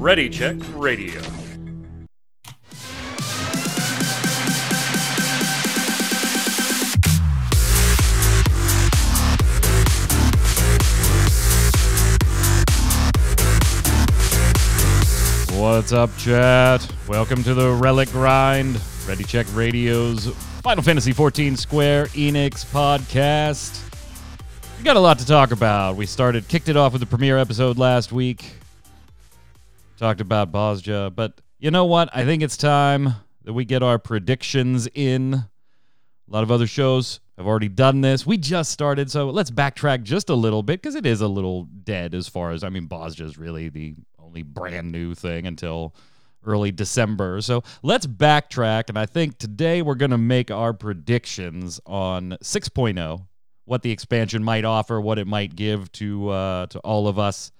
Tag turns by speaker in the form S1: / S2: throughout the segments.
S1: Ready Check Radio. What's up, chat? Welcome to the Relic Grind, Ready Check Radio's Final Fantasy XIV Square Enix podcast. We got a lot to talk about. We started, kicked it off with the premiere episode last week. Talked about Bozja, but you know what? I think it's time that we get our predictions in. A lot of other shows have already done this. We just started, so let's backtrack just a little bit because it is a little dead as far as I mean, Bozja is really the only brand new thing until early December. So let's backtrack, and I think today we're going to make our predictions on 6.0, what the expansion might offer, what it might give to uh, to all of us.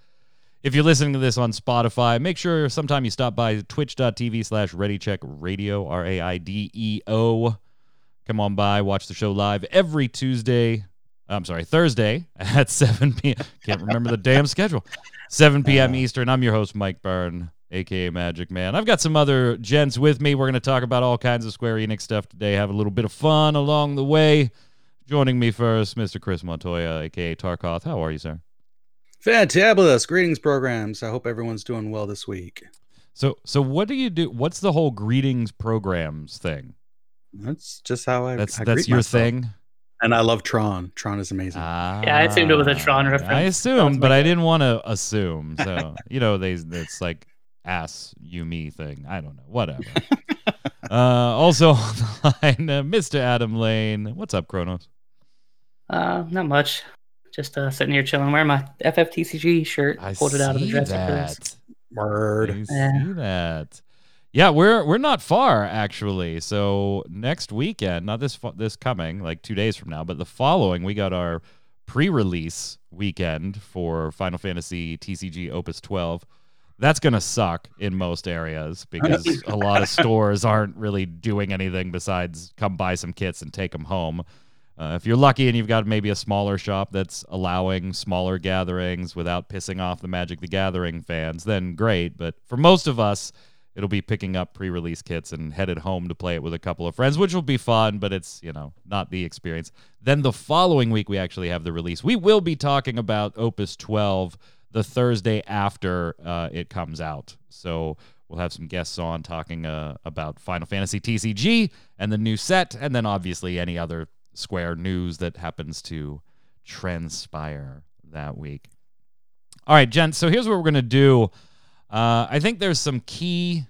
S1: If you're listening to this on Spotify, make sure sometime you stop by twitch.tv slash readycheckradio, R A I D E O. Come on by, watch the show live every Tuesday. I'm sorry, Thursday at 7 p.m. Can't remember the damn schedule. 7 p.m. Eastern. I'm your host, Mike Byrne, aka Magic Man. I've got some other gents with me. We're going to talk about all kinds of Square Enix stuff today, have a little bit of fun along the way. Joining me first, Mr. Chris Montoya, aka Tarkoth. How are you, sir?
S2: Fantabulous. Greetings, programs. I hope everyone's doing well this week.
S1: So, so what do you do? What's the whole greetings programs thing?
S2: That's just how I.
S1: That's
S2: I
S1: that's
S2: greet
S1: your
S2: myself.
S1: thing.
S2: And I love Tron. Tron is amazing.
S1: Ah,
S3: Yeah, I assumed it was a Tron reference.
S1: I
S3: That
S1: assumed, but I didn't want to assume. So you know, they it's like ass you me thing. I don't know. Whatever. uh, also on the line, uh, Mr. Adam Lane. What's up, Kronos?
S3: Uh, not much. Just uh, sitting here chilling, wearing my FFTCG shirt.
S1: I
S3: pulled it out of the
S1: see
S3: dresser
S1: that.
S2: Word.
S1: I see
S3: Yeah.
S1: that. Yeah, we're we're not far actually. So next weekend, not this fu- this coming, like two days from now, but the following, we got our pre-release weekend for Final Fantasy TCG Opus 12. That's gonna suck in most areas because a lot of stores aren't really doing anything besides come buy some kits and take them home. Uh, if you're lucky and you've got maybe a smaller shop that's allowing smaller gatherings without pissing off the Magic the Gathering fans, then great. But for most of us, it'll be picking up pre-release kits and headed home to play it with a couple of friends, which will be fun, but it's, you know, not the experience. Then the following week we actually have the release. We will be talking about Opus 12 the Thursday after uh, it comes out. So we'll have some guests on talking uh, about Final Fantasy TCG and the new set, and then obviously any other Square news that happens to transpire that week. All right, gents. So here's what we're gonna do. Uh, I think there's some key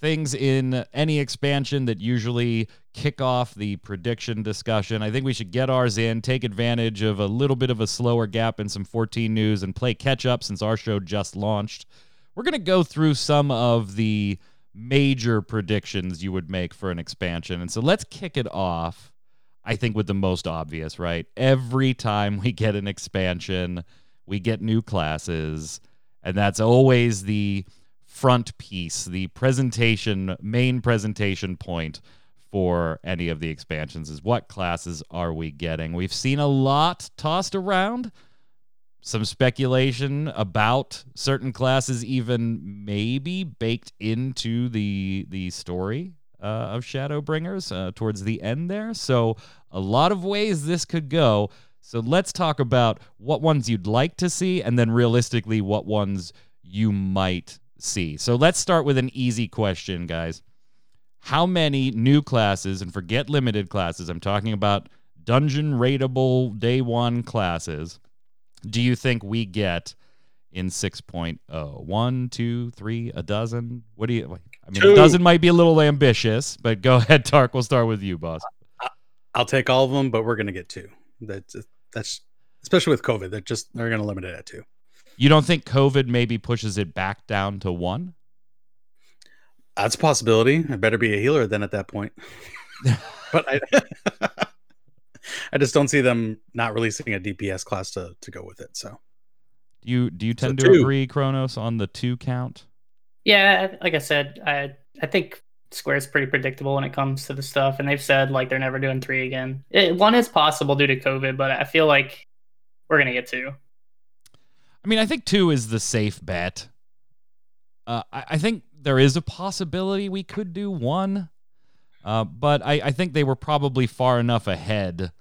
S1: things in any expansion that usually kick off the prediction discussion. I think we should get ours in, take advantage of a little bit of a slower gap in some 14 news, and play catch up since our show just launched. We're going to go through some of the major predictions you would make for an expansion. And so let's kick it off, I think, with the most obvious, right? Every time we get an expansion, we get new classes. And that's always the front piece, the presentation, main presentation point for any of the expansions is what classes are we getting? We've seen a lot tossed around, some speculation about certain classes even maybe baked into the the story uh, of Shadowbringers uh, towards the end there. So a lot of ways this could go. So let's talk about what ones you'd like to see, and then realistically, what ones you might see. So let's start with an easy question, guys. How many new classes, and forget limited classes, I'm talking about dungeon rateable day one classes, do you think we get in 6.0? One, two, three, a dozen? What do you, I mean, a
S2: Two.
S1: dozen might be a little ambitious, but go ahead, Tark. We'll start with you, boss.
S2: I'll take all of them, but we're gonna get two. That's that's especially with COVID. They're just they're gonna limit it at two.
S1: You don't think COVID maybe pushes it back down to one?
S2: That's a possibility. I better be a healer then at that point. but I I just don't see them not releasing a DPS class to, to go with it. So
S1: Do you do you
S2: So
S1: tend to
S2: two.
S1: agree, Kronos, on the two count?
S3: Yeah, like I said, I I think Square's pretty predictable when it comes to the stuff, and they've said like they're never doing three again. It, one is possible due to COVID, but I feel like we're gonna get two.
S1: I mean, I think two is the safe bet. Uh, I, I think there is a possibility we could do one, uh, but I, I think they were probably far enough ahead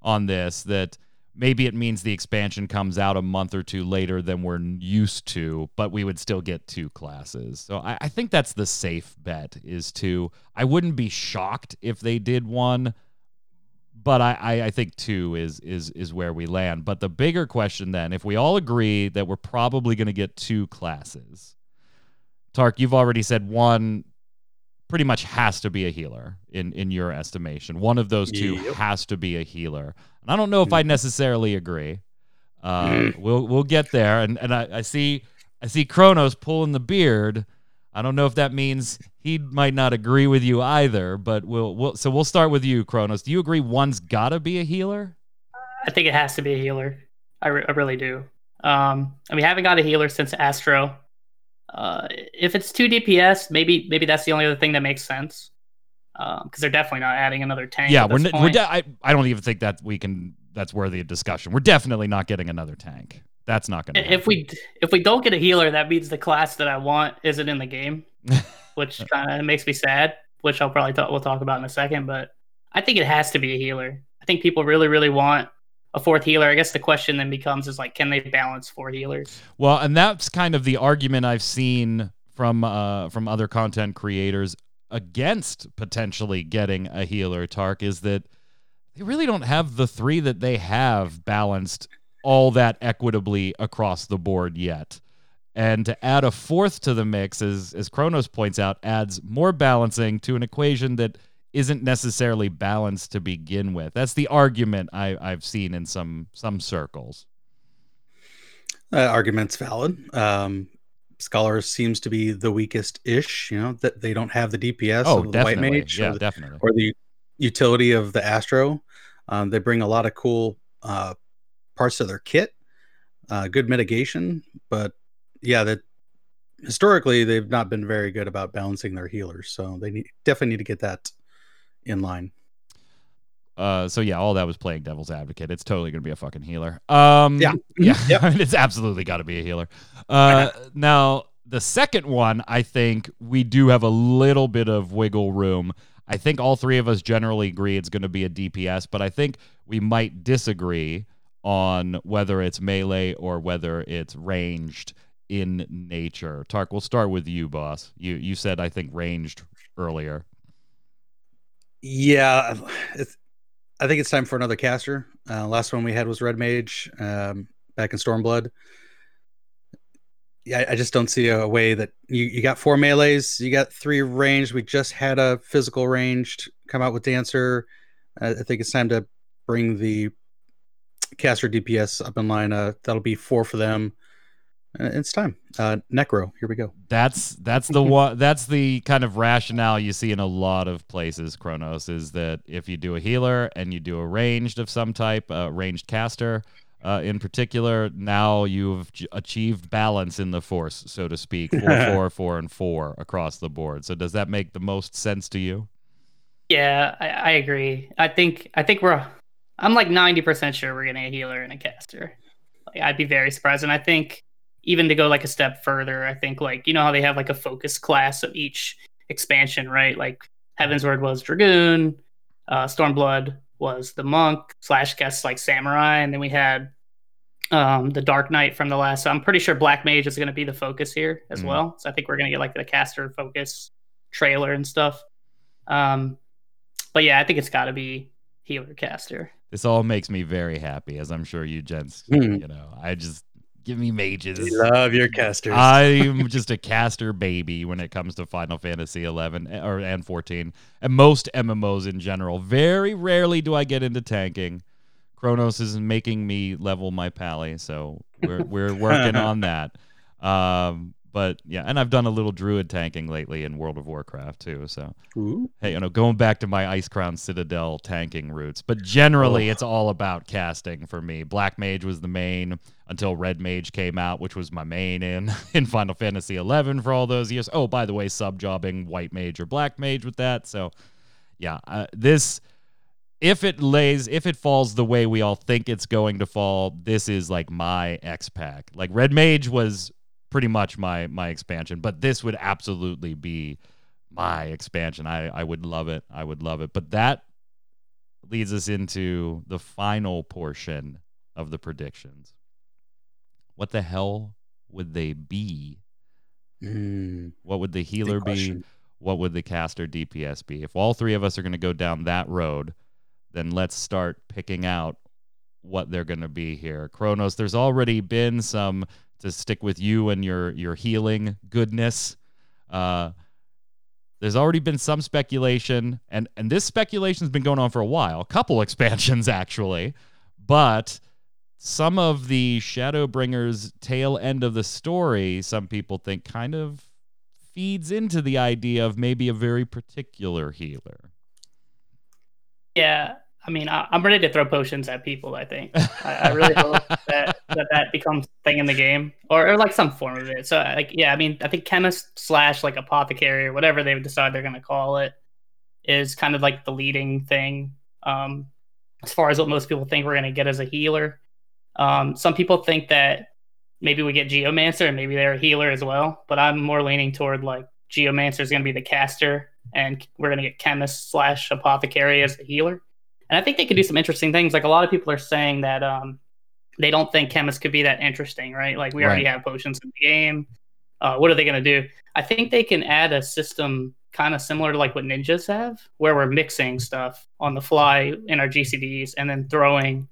S1: on this that maybe it means the expansion comes out a month or two later than we're used to, but we would still get two classes. So I, I think that's the safe bet is to I wouldn't be shocked if they did one, but I, I, I think two is is is where we land. But the bigger question then, if we all agree that we're probably gonna get two classes, Tark, you've already said one pretty much has to be a healer in in your estimation. One of those two
S2: Yep.
S1: has to be a healer. And I don't know if I necessarily agree. Uh,
S2: Mm.
S1: we'll we'll get there. And and I, I see I see Kronos pulling the beard. I don't know if that means he might not agree with you either, but we'll we'll so we'll start with you, Kronos. Do you agree one's gotta be a healer?
S3: I think it has to be a healer. I, re- I really do. Um, and we haven't got a healer since Astro. Uh, if it's two DPS, maybe maybe that's the only other thing that makes sense. Um, because they're definitely not adding another tank.
S1: yeah, we're, n- we're de- I, I don't even think that we can that's worthy of discussion. We're definitely not getting another tank. That's not going to
S3: if we if we don't get a healer, that means the class that I want isn't in the game, which kind of makes me sad. Which I'll probably talk, we'll talk about in a second. But I think it has to be a healer. I think people really really want a fourth healer. I guess the question then becomes is like, can they balance four healers?
S1: Well, and that's kind of the argument I've seen from uh, from other content creators against potentially getting a healer. Tark is that they really don't have the three that they have balanced all that equitably across the board yet. And to add a fourth to the mix, as as Kronos points out, adds more balancing to an equation that isn't necessarily balanced to begin with. That's the argument I, I've seen in some some circles.
S2: Uh, argument's valid. Um, Scholar seems to be the weakest ish. You know that they don't have the DPS
S1: oh,
S2: of the White. Mage
S1: yeah,
S2: or, the,
S1: definitely.
S2: or the utility of the Astro. Um, they bring a lot of cool uh, parts to their kit, uh, good mitigation, but yeah, that historically they've not been very good about balancing their healers. So they need, definitely need to get that in line.
S1: Uh, so yeah, all that was playing devil's advocate. It's totally gonna be a fucking healer. Um,
S2: Yeah.
S1: yeah,
S2: Yep.
S1: It's absolutely got to be a healer. Uh, now the second one, I think we do have a little bit of wiggle room. I think all three of us generally agree it's going to be a DPS, but I think we might disagree on whether it's melee or whether it's ranged in nature. Tark, we'll start with you, boss. You you said I think ranged earlier.
S2: Yeah, I think it's time for another caster. Uh, last one we had was Red Mage um, back in Stormblood. Yeah, I- just don't see a way that you, you got four melees, you got three ranged. We just had a physical ranged come out with Dancer. I, I think it's time to bring the caster DPS up in line. Uh, that'll be four for them. Uh, it's time. Uh, Necro, here we go.
S1: That's that's the one that's the kind of rationale you see in a lot of places. Kronos is that if you do a healer and you do a ranged of some type, uh, ranged caster, uh, in particular, now you've j- achieved balance in the force, so to speak, four, four, four, and four across the board. So does that make the most sense to you?
S3: Yeah, I, I agree. I think I think we're I'm like ninety percent sure we're getting a healer and a caster. Like, I'd be very surprised, and I think even to go like a step further, I think like you know how they have like a focus class of each expansion, right? Like Heavensward was Dragoon, uh, Stormblood was the monk slash guess like samurai, and then we had um, the Dark Knight from the last. So I'm pretty sure Black Mage is going to be the focus here as
S1: Mhm.
S3: well. So I think we're going to get like the caster focus trailer and stuff. Um, but yeah, I think it's got to be healer caster.
S1: This all makes me very happy, as I'm sure you gents,
S2: Hmm.
S1: you know, I just give me mages.
S2: We love your casters.
S1: I'm just a caster baby when it comes to Final Fantasy 11 or and 14 and most MMOs in general. Very rarely do I get into tanking. Kronos is making me level my pally, so we're we're working on that. Um, but yeah, and I've done a little druid tanking lately in World of Warcraft too. So
S2: Ooh.
S1: hey, you know, going back to my Icecrown Citadel tanking roots. But generally,
S2: Oh.
S1: it's all about casting for me. Black Mage was the main until Red Mage came out, which was my main in in Final Fantasy XI for all those years. Oh, by the way, sub jobbing White Mage or Black Mage with that. So, yeah, uh, this if it lays, if it falls the way we all think it's going to fall, this is like my X pack. Like Red Mage was pretty much my my expansion, but this would absolutely be my expansion. I I would love it. I would love it. But that leads us into the final portion of the predictions. What the hell would they be?
S2: Mm,
S1: What would the healer be? What would the caster DPS be? If all three of us are going to go down that road, then let's start picking out what they're going to be here. Kronos, there's already been some to stick with you and your your healing goodness. Uh, there's already been some speculation, and and this speculation's been going on for a while, a couple expansions actually, but some of the Shadowbringers tail end of the story, some people think kind of feeds into the idea of maybe a very particular healer.
S3: Yeah, I mean, I, I'm ready to throw potions at people. I think I, I really hope that, that that becomes a thing in the game, or, or like some form of it. So, like, yeah, I mean, I think chemist slash like apothecary or whatever they decide they're going to call it is kind of like the leading thing. Um, as far as what most people think we're going to get as a healer, um, some people think that maybe we get geomancer and maybe they're a healer as well. But I'm more leaning toward like geomancer is going to be the caster, and we're going to get chemist slash apothecary as the healer. And I think they could do some interesting things. Like a lot of people are saying that um, they don't think chemists could be that interesting, right? Like we already have potions in the game. Uh, what are they going to do? I think they can add a system kind of similar to like what ninjas have, where we're mixing stuff on the fly in our GCDs and then throwing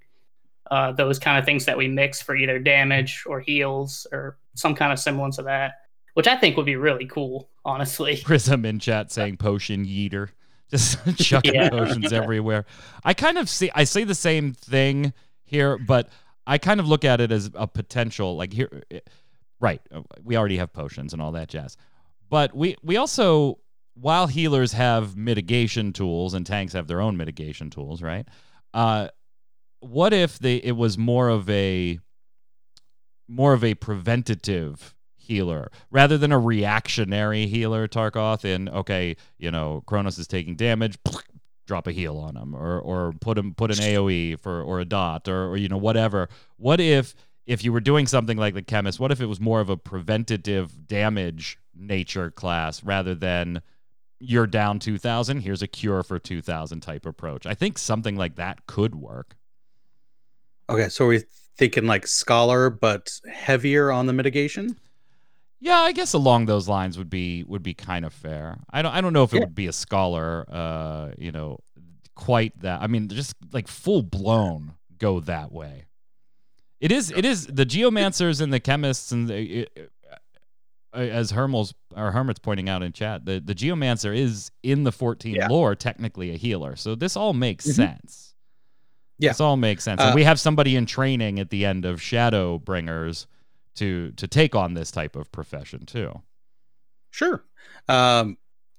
S3: uh, those kind of things that we mix for either damage or heals or some kind of semblance of that, which I think would be really cool, honestly.
S1: Prism in chat saying potion yeeter. Just chucking
S3: Yeah.
S1: potions everywhere. I kind of see I say the same thing here, but I kind of look at it as a potential like here right, uh, we already have potions and all that jazz. But we we also while healers have mitigation tools and tanks have their own mitigation tools, right? Uh what if they it was more of a more of a preventative healer rather than a reactionary healer Tarkoth in okay, you know, Kronos is taking damage, drop a heal on him or or put him put an AoE for or a dot or or you know whatever. What if if you were doing something like the chemist, what if it was more of a preventative damage nature class rather than you're down 2000, here's a cure for 2000 type approach. I think something like that could work.
S2: Okay, so we're thinking like scholar, but heavier on the mitigation.
S1: Yeah, I guess along those lines would be would be kind of fair. I don't I don't know if it
S2: Yeah.
S1: would be a scholar, uh, you know, quite that. I mean, just like full blown go that way. It is it is the geomancers and the chemists and the, uh, as Hermel's or Hermit's pointing out in chat, the the geomancer is in the 14
S2: Yeah.
S1: lore technically a healer. So this all makes
S2: Mhm.
S1: sense.
S2: Yeah.
S1: This all makes sense. and
S2: Uh,
S1: we have somebody in training at the end of Shadowbringers to to take on this type of profession too.
S2: Sure. Um,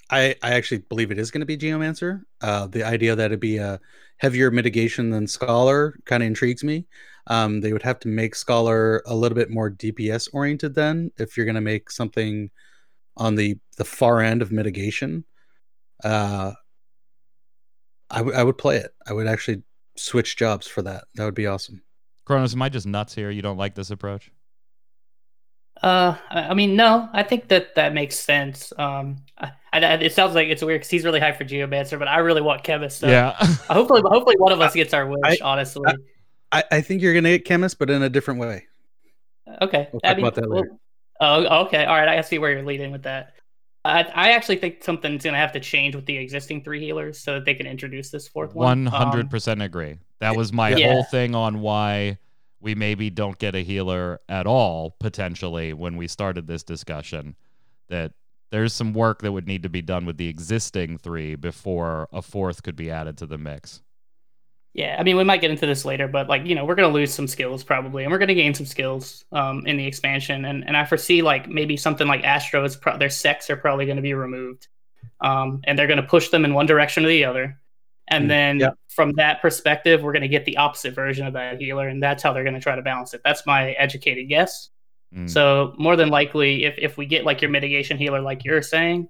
S2: I I actually believe it is going to be geomancer. Uh, the idea that it'd be a heavier mitigation than scholar kind of intrigues me. Um, they would have to make scholar a little bit more DPS oriented then if you're going to make something on the the far end of mitigation. Uh, I would I would play it. I would actually switch jobs for that. That would be awesome.
S1: Kronos, am I just nuts here? You don't like this approach?
S3: Uh, I I mean, no, I think that that makes sense. Um, I, I, it sounds like it's weird because he's really high for geomancer, but I really want chemist. So
S1: yeah.
S3: hopefully, hopefully one of us gets our wish. honestly,
S2: I, I think you're going to get chemist, but in a different way.
S3: okay.
S2: We'll
S3: I
S2: talk
S3: mean,
S2: about that
S3: well-
S2: later.
S3: Oh, okay. All right. I see where you're leading with that. I, I actually think something's going to have to change with the existing three healers so that they can introduce this fourth one.
S1: One
S3: Um,
S1: hundred percent agree. That was my
S3: Yeah.
S1: whole thing on why we maybe don't get a healer at all potentially when we started this discussion. That there's some work that would need to be done with the existing three before a fourth could be added to the mix.
S3: Yeah, I mean, we might get into this later, but like you know, we're gonna lose some skills probably, and we're gonna gain some skills um, in the expansion, and and I foresee like maybe something like Astros, pro- their sex are probably gonna be removed, um, and they're gonna push them in one direction or the other, and
S2: Mm,
S3: then
S2: yeah.
S3: From that perspective, we're gonna get the opposite version of that healer, and that's how they're gonna try to balance it. That's my educated guess.
S1: Mm.
S3: So more than likely, if if we get like your mitigation healer, like you're saying,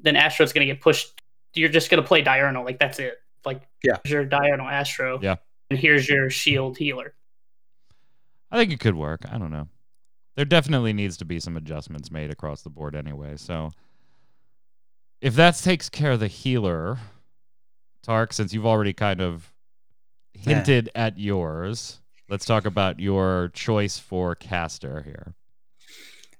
S3: then Astro's gonna get pushed. You're just gonna play diurnal, like that's it. Like,
S2: Yeah.
S3: here's your diurnal astro.
S1: Yeah.
S3: And here's your shield healer.
S1: I think it could work. I don't know. There definitely needs to be some adjustments made across the board anyway. So if that takes care of the healer, Tark, since you've already kind of hinted at yours, let's talk about your choice for caster here.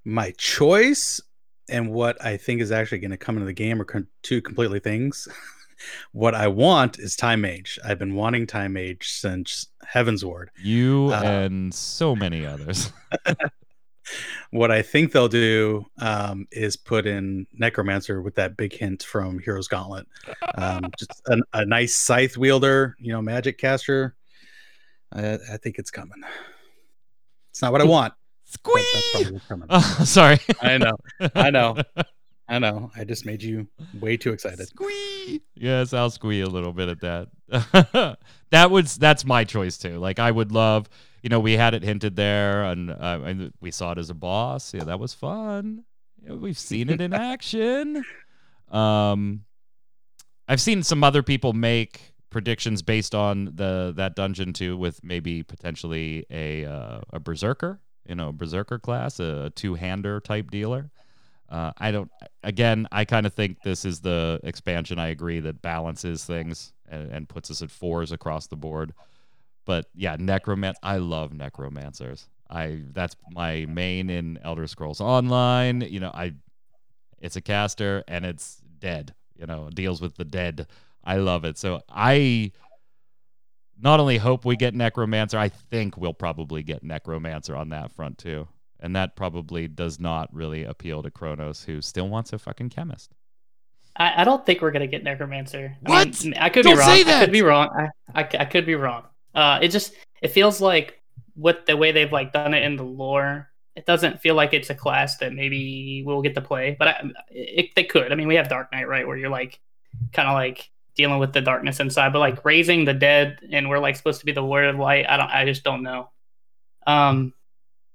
S2: My choice and what I think is actually going to come into the game are con- two completely things. what I want is Time Mage. I've been wanting Time Mage since Heavensward.
S1: You
S2: Uh,
S1: and so many others.
S2: What I think they'll do um, is put in Necromancer with that big hint from Heroes Gauntlet. Um, just a, a nice scythe wielder, you know, magic caster. I, I think it's coming. It's not what I want.
S1: Squee!
S2: probably what's coming.
S1: Oh, sorry.
S2: I know. I know. I know. I just made you way too excited.
S1: Squee. Yes, I'll squee a little bit at that. that was that's my choice too. Like I would love, you know, we had it hinted there, and, uh, and we saw it as a boss. Yeah, that was fun. Yeah, we've seen it in action. Um, I've seen some other people make predictions based on the that dungeon too, with maybe potentially a uh, a berserker, you know, berserker class, a two hander type dealer. Uh, I don't. Again, I kind of think this is the expansion. I agree that balances things and, and puts us at fours across the board. But yeah, necroman. I love necromancers. I that's my main in Elder Scrolls Online. You know, I it's a caster and it's dead. You know, deals with the dead. I love it. So I not only hope we get necromancer, I think we'll probably get necromancer on that front too. And that probably does not really appeal to Kronos, who still wants a fucking chemist.
S3: I, I don't think we're gonna get necromancer. I
S1: What?
S3: mean, I could
S1: Don't
S3: be wrong.
S1: say
S3: I
S1: that!
S3: could be wrong. I, I, I could be wrong. Uh, it just it feels like with the way they've like done it in the lore, it doesn't feel like it's a class that maybe we'll get to play. But I, it, they could. I mean, we have Dark Knight, right, where you're like kind of like dealing with the darkness inside, but like raising the dead, and we're like supposed to be the word of light. I don't. I just don't know. Um,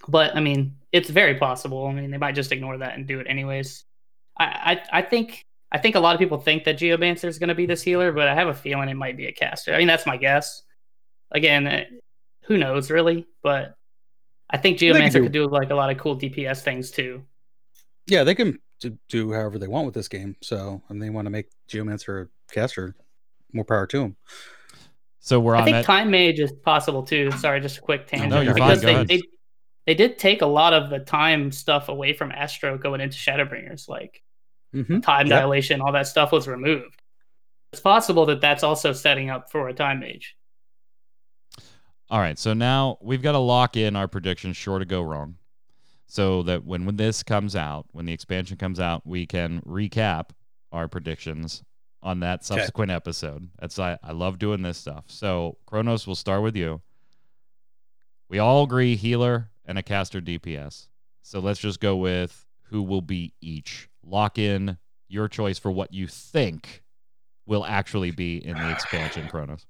S3: but I mean, it's very possible. I mean, they might just ignore that and do it anyways. I I, I think I think a lot of people think that Geomancer is going to be this healer, but I have a feeling it might be a caster. I mean, that's my guess. Again, eh, who knows really? But I think Geomancer
S2: do-
S3: could do like a lot of cool DPS things too.
S2: Yeah, they can do, do however they want with this game. So, and they want to make Geomancer a caster. More power to them.
S1: So we're on.
S3: I think
S1: that.
S3: Time Mage is possible too. Sorry, just a quick tangent.
S1: No, you're
S2: fine.
S3: because
S2: Go
S3: they,
S1: ahead.
S3: they they did take a lot of the time stuff away from Astro going into Shadowbringers, like
S2: Mm-hmm.
S3: time
S2: Yep.
S3: dilation, all that stuff was removed. It's possible that that's also setting up for a Time Mage.
S1: All right, so now we've got to lock in our predictions, sure to go wrong, so that when, when this comes out, when the expansion comes out, we can recap our predictions on that subsequent episode. That's I, I love doing this stuff. So Kronos, we'll start with you. We all agree healer and a caster DPS. So let's just go with who will be each. Lock in your choice for what you think will actually be in the expansion, Kronos.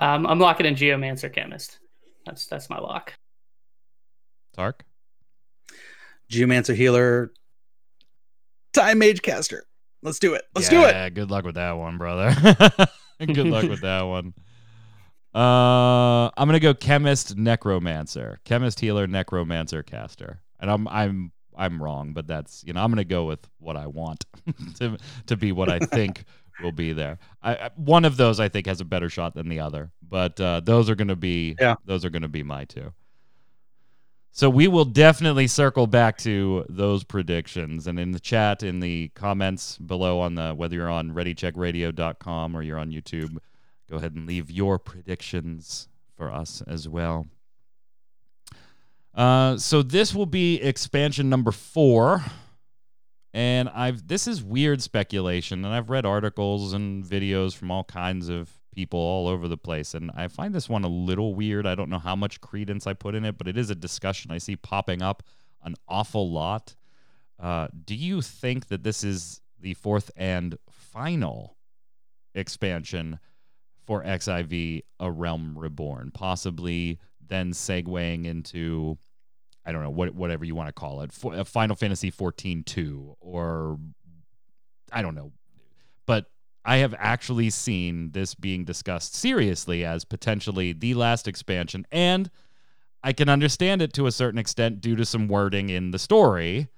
S3: Um, I'm locking in Geomancer Chemist. That's that's my lock.
S1: Tark?
S2: Geomancer healer. Time Mage caster. Let's do it. Let's do it.
S1: Yeah, good luck with that one, brother. good luck with that one. Uh, I'm gonna go chemist, necromancer, chemist, healer, necromancer, caster, and I'm I'm I'm wrong, but that's you know I'm gonna go with what I want to to be what I think will be there. I, I one of those I think has a better shot than the other, but uh, those are gonna be
S2: Yeah.
S1: those are gonna be my two. So we will definitely circle back to those predictions and in the chat, in the comments below on the whether you're on readycheckradio.com or you're on YouTube, go ahead and leave your predictions for us as well. Uh, so this will be expansion number four, and I've this is weird speculation, and I've read articles and videos from all kinds of people all over the place, and I find this one a little weird. I don't know how much credence I put in it, but it is a discussion I see popping up an awful lot. Uh, do you think that this is the fourth and final expansion for XIV, A Realm Reborn? Possibly then segueing into, I don't know, what whatever you want to call it, for, uh, Final Fantasy 14 2, or I don't know. But I have actually seen this being discussed seriously as potentially the last expansion. And I can understand it to a certain extent due to some wording in the story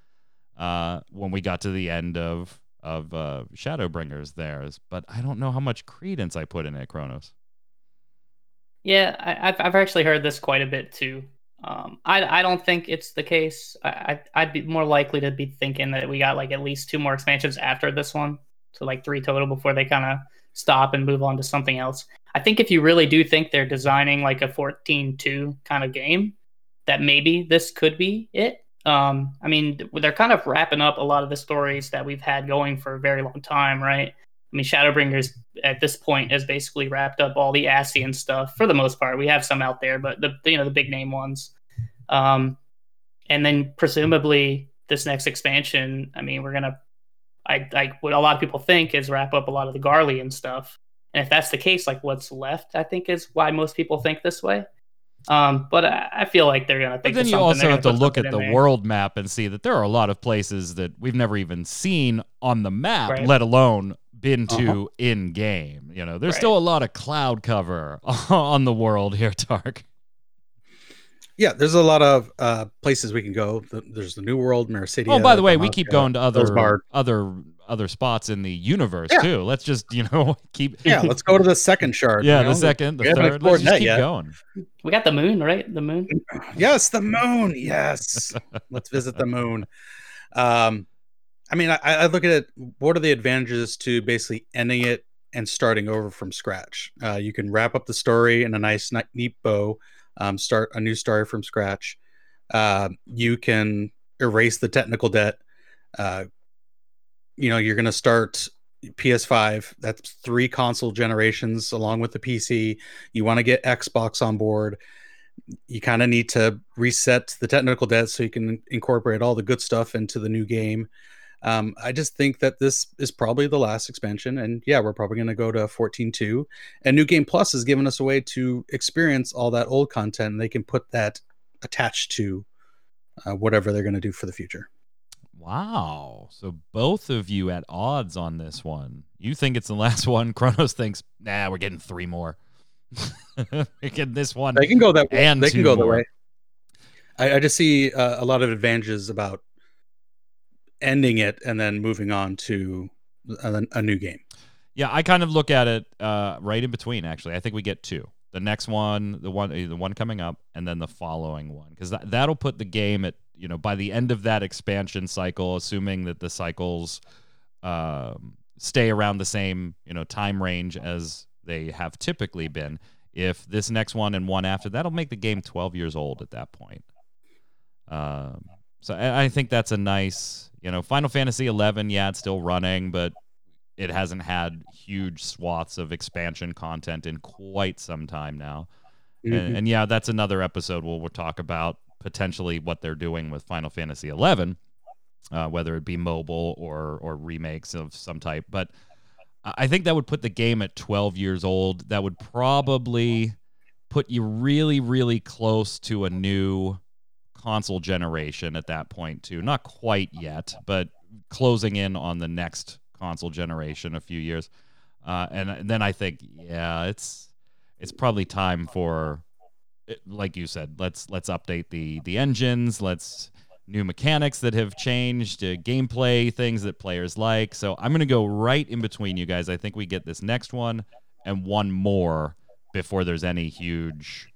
S1: uh, when we got to the end of of uh, Shadowbringers theirs. But I don't know how much credence I put in it, Kronos.
S3: Yeah, I, have I've actually heard this quite a bit too. Um, I I don't think it's the case. I, I would be more likely to be thinking that we got like at least two more expansions after this one, so like three total before they kind of stop and move on to something else. I think if you really do think they're designing like a 14-2 kind of game, that maybe this could be it. Um, I mean, they're kind of wrapping up a lot of the stories that we've had going for a very long time, right? I mean, Shadowbringers at this point has basically wrapped up all the Ascian stuff for the most part. We have some out there, but the you know the big name ones. Um, and then presumably this next expansion, I mean, we're gonna, I like what a lot of people think is wrap up a lot of the Garlean stuff. And if that's the case, like what's left, I think is why most people think this way. Um, but I, I, feel like they're gonna. Think.
S1: But then you also have to look at the there. world map and see that there are a lot of places that we've never even seen on the map, right. let alone been to uh-huh. in game. You know, there's right. still a lot of cloud cover on the world here, Tark.
S2: Yeah, there's a lot of uh, places we can go. There's the New World, Mercedes.
S1: Oh, by the way, we keep going to other other other spots in the universe yeah. too. Let's just you know keep.
S2: Yeah, let's go to the second shard.
S1: Yeah,
S2: you know?
S1: the second, the third. Let's just keep yet. going.
S3: We got the moon, right? The moon.
S2: Yes, the moon. Yes, let's visit the moon. Um, I mean, I, I, look at it. What are the advantages to basically ending it and starting over from scratch? Uh, you can wrap up the story in a nice, neat bow. Um, start a new story from scratch. Uh, you can erase the technical debt. Uh, you know, you're going to start PS5. That's three console generations along with the PC. You want to get Xbox on board. You kind of need to reset the technical debt so you can incorporate all the good stuff into the new game. Um, I just think that this is probably the last expansion, and yeah, we're probably going to go to 14.2. And New Game Plus has given us a way to experience all that old content, and they can put that attached to uh, whatever they're going to do for the future.
S1: Wow. So both of you at odds on this one. You think it's the last one. Kronos thinks, nah, we're getting three more. getting this one.
S2: They can go that way. And they can go more. that way. I, I just see uh, a lot of advantages about ending it and then moving on to a, a new game.
S1: Yeah, I kind of look at it uh, right in between. Actually, I think we get two. The next one, the one, the one coming up, and then the following one, because that, that'll put the game at you know by the end of that expansion cycle, assuming that the cycles um, stay around the same you know time range as they have typically been. If this next one and one after that'll make the game 12 years old at that point. Um, so I, I think that's a nice you know, Final Fantasy 11, yeah, it's still running, but it hasn't had huge swaths of expansion content in quite some time now. Mm-hmm. And, and, yeah, that's another episode where we'll talk about potentially what they're doing with Final Fantasy 11, uh, whether it be mobile or or remakes of some type. But I think that would put the game at 12 years old. That would probably put you really, really close to a new console generation at that point too. Not quite yet, but closing in on the next console generation a few years. Uh, and then I think, yeah, it's it's probably time for, like you said, let's let's update the the engines. Let's new mechanics that have changed, uh, gameplay things that players like. So I'm gonna go right in between you guys. I think we get this next one and one more before there's any huge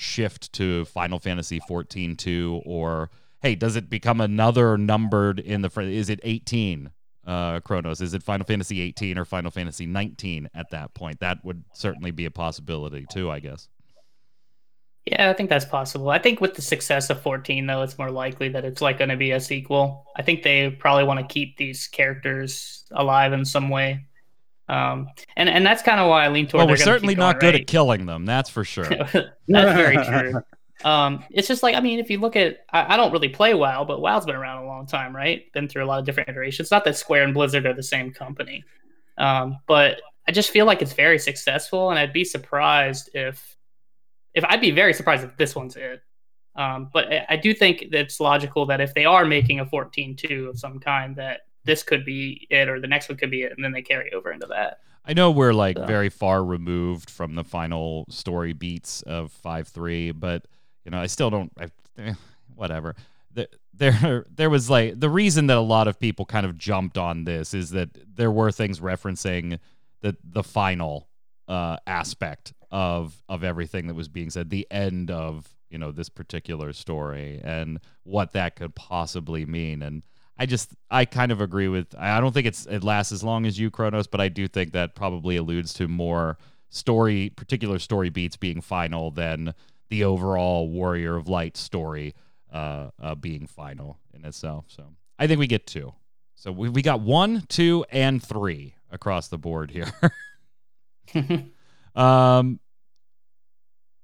S1: shift to Final Fantasy 14 2 or hey, does it become another numbered in the is it 18 uh Kronos? Is it Final Fantasy 18 or Final Fantasy 19 at that point? That would certainly be a possibility too, I guess.
S3: Yeah, I think that's possible. I think with the success of 14 though, it's more likely that it's like going to be a sequel. I think they probably want to keep these characters alive in some way. Um, and and that's kind of why I lean toward.
S1: Well, we're certainly not good right? at killing them. That's for sure.
S3: that's very true. Um, it's just like I mean, if you look at, I, I, don't really play WoW, but WoW's been around a long time, right? Been through a lot of different iterations. Not that Square and Blizzard are the same company, um, but I just feel like it's very successful, and I'd be surprised if, if I'd be very surprised if this one's it. Um, but I, I do think that it's logical that if they are making a 14-2 of some kind, that this could be it or the next one could be it and then they carry over into that
S1: I know we're like
S3: So-
S1: very far removed from the final story beats of five three, but you know I still don't. I, eh, whatever. The, there, there was like the reason that a lot of people kind of jumped on this is that there were things referencing the the final uh, aspect of of everything that was being said, the end of you know this particular story and what that could possibly mean and I just I kind of agree with I don't think it's it lasts as long as you Kronos, but I do think that probably alludes to more story particular story beats being final than the overall Warrior of Light story uh, uh being final in itself. So I think we get two. So we we got one, two, and three across the board here. um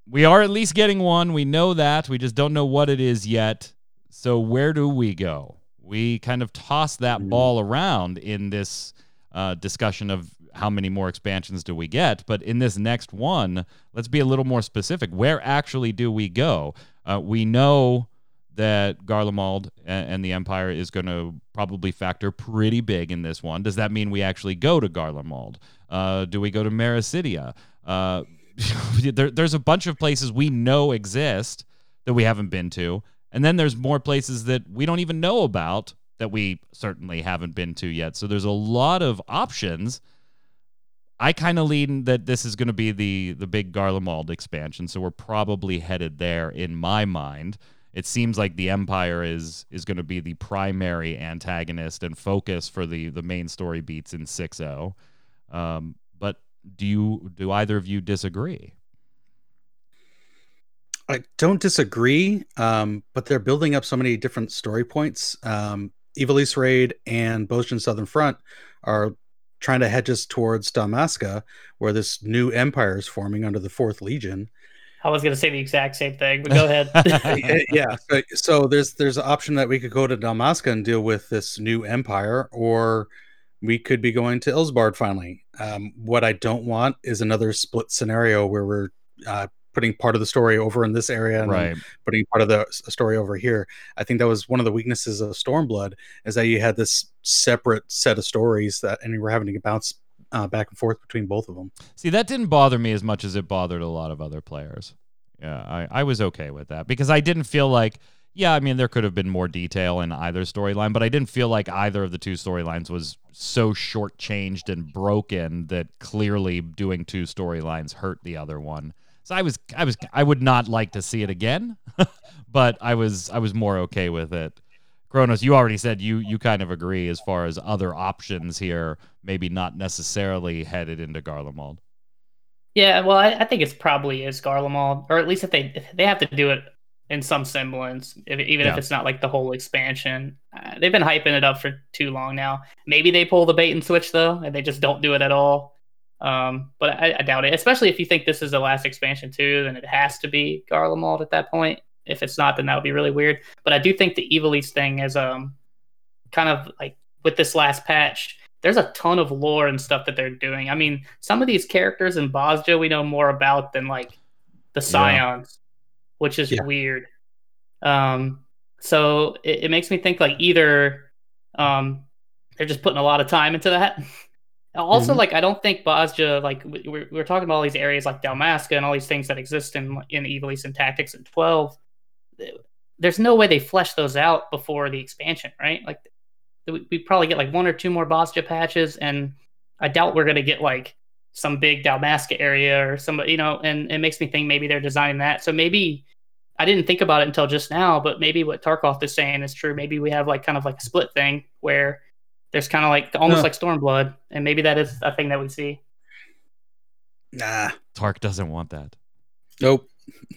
S1: we are at least getting one. We know that. We just don't know what it is yet. So where do we go? We kind of toss that
S2: Mhm.
S1: ball around in this uh, discussion of how many more expansions do we get. But in this next one, let's be a little more specific. Where actually do we go? Uh, we know that Garlemald and the Empire is going to probably factor pretty big in this one. Does that mean we actually go to Garlemald? Uh, do we go to Meracydia? Uh, there, there's a bunch of places we know exist that we haven't been to, and then there's more places that we don't even know about that we certainly haven't been to yet. So there's a lot of options. I kind of lean that this is going to be the the big Garlemald expansion, so we're probably headed there in my mind. It seems like the Empire is is going to be the primary antagonist and focus for the the main story beats in 6.0. Um, but do you do either of you disagree?
S2: I don't disagree, um, but they're building up so many different story points. Um, Ivalice Raid and Bozjan Southern Front are trying to hedge us towards Dalmasca, where this new empire is forming under the Fourth Legion.
S3: I was gonna say the exact same thing, but go ahead.
S2: Yeah, so, so there's there's an option that we could go to Dalmasca and deal with this new empire, or we could be going to Ilsabard finally. Um, what I don't want is another split scenario where we're uh, putting part of the story over in this area and
S1: right.
S2: putting part of the story over here. I think that was one of the weaknesses of Stormblood is that you had this separate set of stories that, and you were having to bounce uh, back and forth between both of them.
S1: See, that didn't bother me as much as it bothered a lot of other players. Yeah, I, I was okay with that because I didn't feel like, yeah, I mean, there could have been more detail in either storyline, but I didn't feel like either of the two storylines was so shortchanged and broken that clearly doing two storylines hurt the other one. So I was, I was, I would not like to see it again, but I was, I was more okay with it. Kronos, you already said you you kind of agree as far as other options here, maybe not necessarily headed into Garlemald.
S3: Yeah, well, I, I think it's probably is Garlemald, or at least if they if they have to do it in some semblance, if, even
S1: Yeah.
S3: if it's not like the whole expansion. Uh, they've been hyping it up for too long now. Maybe they pull the bait and switch though, and they just don't do it at all. Um, but I, I doubt it. Especially if you think this is the last expansion too, then it has to be Garlemald at that point. If it's not, then that would be really weird. But I do think the Ivalice thing is um kind of like with this last patch there's a ton of lore and stuff that they're doing. I mean, some of these characters in Bozja we know more about than like the Scions, which is
S2: Yeah.
S3: weird. Um, so it, it makes me think like either um, they're just putting a lot of time into that. Also,
S2: Mhm.
S3: like I don't think Bozja like we, we're, we're talking about all these areas like Dalmasca and all these things that exist in in Ivalice and Tactics and Twelve. There's no way they flesh those out before the expansion, right? Like we we probably get like one or two more Bozja patches, and I doubt we're gonna get like some big Dalmasca area or some, you know. And it makes me think maybe they're designing that. So maybe I didn't think about it until just now, but maybe what Tarkoth is saying is true. Maybe we have like kind of like a split thing where there's kind of like almost
S2: Huh.
S3: like Stormblood, and maybe that is a thing that we see.
S2: Nah,
S1: Tark doesn't want that.
S2: nope.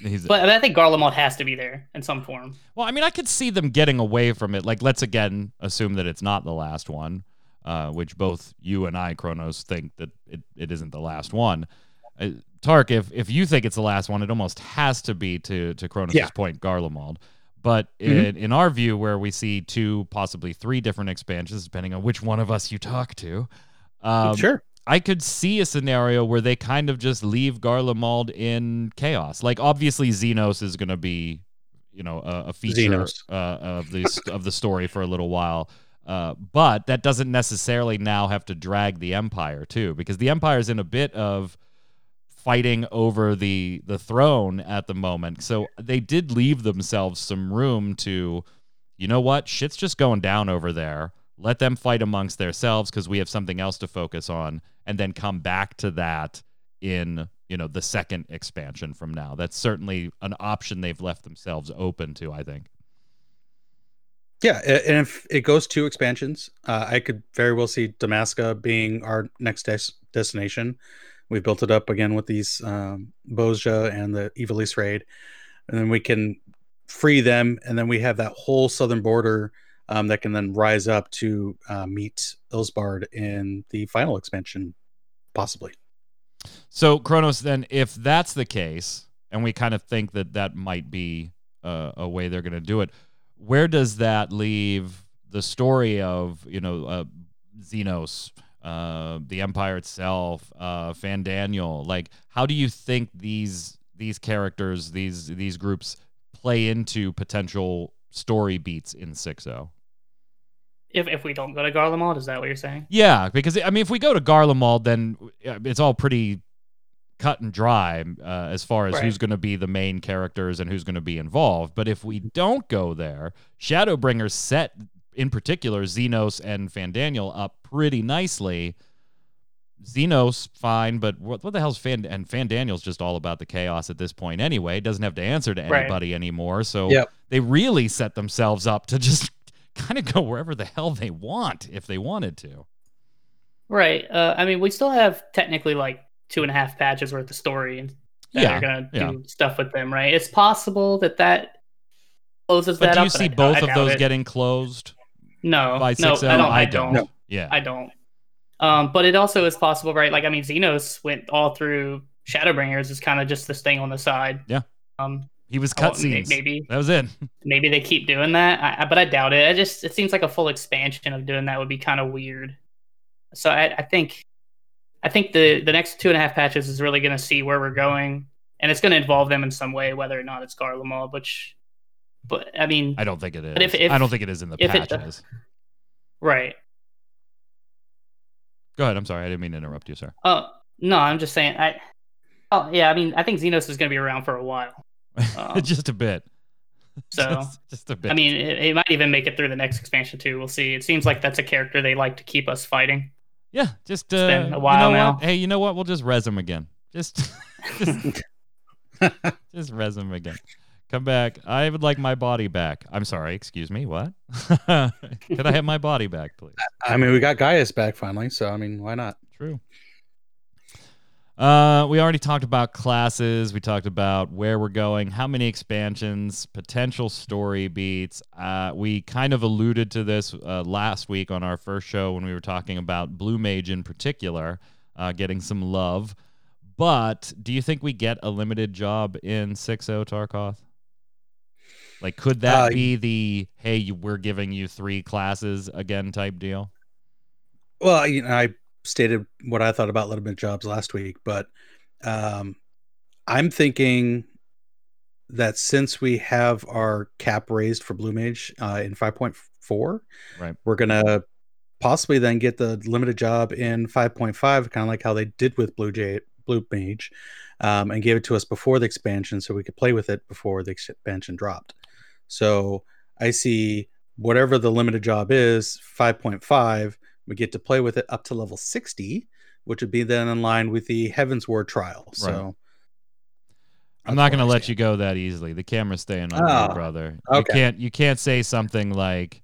S1: He's,
S3: But I think Garlemald has to be there in some form.
S1: well, I mean, I could see them getting away from it. Like, let's again assume that it's not the last one, uh, which both you and I, Kronos, think that it, it isn't the last one. Uh, Tark, if if you think it's the last one, it almost has to be to to Kronos'
S2: Yeah.
S1: point, Garlemald. But in, in our view, where we see two, possibly three different expansions, depending on which one of us you talk to, um,
S2: sure.
S1: I could see a scenario where they kind of just leave Garlemald in chaos. Like obviously Zenos is going to be, you know, a, a feature
S2: Zenos.
S1: uh, of the of the story for a little while. Uh, but that doesn't necessarily now have to drag the Empire too, because the Empire's in a bit of fighting over the the throne at the moment. So they did leave themselves some room to, you know what, shit's just going down over there. Let them fight amongst themselves because we have something else to focus on, and then come back to that in you know the second expansion from now. That's certainly an option they've left themselves open to. I think.
S2: Yeah, and if it goes to expansions, uh, I could very well see Dalmasca being our next des- destination. We built it up again with these um, Bozja and the Ivalice raid, and then we can free them, and then we have that whole southern border um, that can then rise up to uh, meet Ilsabard in the final expansion, possibly.
S1: So Kronos, then, if that's the case, and we kind of think that that might be uh, a way they're going to do it where does that leave the story of you know uh, Zenos, uh, the Empire itself, uh, Fandaniel. Like, how do you think these these characters, these these groups, play into potential story beats in six? Oh?
S3: If, if we don't go to Garlemald, is that what you're saying?
S1: Yeah, because I mean, if we go to Garlemald, then it's all pretty cut and dry uh, as far as right. who's going to be the main characters and who's going to be involved. But if we don't go there, Shadowbringers set in particular Zenos and Fandaniel up pretty nicely. Zenos, fine, but what, what the hell's Fan and Fandaniel's just all about the chaos at this point anyway. Doesn't have to answer to anybody right. anymore. So yep. they really set themselves up to just kind of go wherever the hell they want if they wanted to.
S3: Right. Uh, I mean, we still have technically like two and a half patches worth of story and that yeah, are gonna yeah. do stuff with them, right? It's possible that that closes
S1: but
S3: that
S1: do
S3: you
S1: up, see both I, of those it. getting closed?
S3: No,
S1: by
S3: no, I don't. I,
S1: I
S3: don't.
S1: don't. Yeah,
S3: I don't. Um, but it also is possible, right? Like, I mean, Zenos went all through Shadowbringers is kind of just this thing on the side.
S1: Yeah.
S3: Um,
S1: he was cutscenes. Maybe that was it.
S3: maybe they keep doing that, I, but I doubt it. I just it seems like a full expansion of doing that would be kind of weird. So I, I think I think the the next two and a half patches is really going to see where we're going, and it's going to involve them in some way, whether or not it's Garlemald. Which, but I mean,
S1: I don't think it is. If, if, I don't think it is in the patches. It,
S3: right.
S1: Go ahead. I'm sorry. I didn't mean to interrupt you, sir.
S3: Oh uh, no, I'm just saying. I. Oh yeah, I mean, I think Zenos is going to be around for a while.
S1: Um, just a bit.
S3: So
S1: just, just, a bit.
S3: I mean, it, it, might even make it through the next expansion too. We'll see. It seems like that's a character they like to keep us fighting.
S1: Yeah, just uh,
S3: been a while
S1: you know
S3: now.
S1: What? Hey, you know what? We'll just res him again. Just, just, just res him again. Come back. I would like my body back. I'm sorry. Excuse me. What? Could I have my body back, please?
S2: I mean, we got Gaius back finally, so I mean, why not?
S1: True. Uh, we already talked about classes. We talked about where we're going, how many expansions, potential story beats. Uh, we kind of alluded to this uh, last week on our first show when we were talking about Blue Mage in particular, uh, getting some love. But do you think we get a limited job in 6.0 Tarkoth? Like, could that uh, be the hey, we're giving you three classes again type deal?
S2: Well, you know, I stated what I thought about limited jobs last week, but um, I'm thinking that since we have our cap raised for Blue Mage uh, in 5.4,
S1: right,
S2: we're gonna possibly then get the limited job in 5.5, kind of like how they did with Blue J Blue Mage, um, and gave it to us before the expansion, so we could play with it before the expansion dropped. So I see whatever the limited job is, 5.5 we get to play with it up to level 60, which would be then in line with the Heavensward trial. So.
S1: I'm not going to let you go that easily. The camera's staying on oh, you, ah, brother. Okay. You can't you can't say something like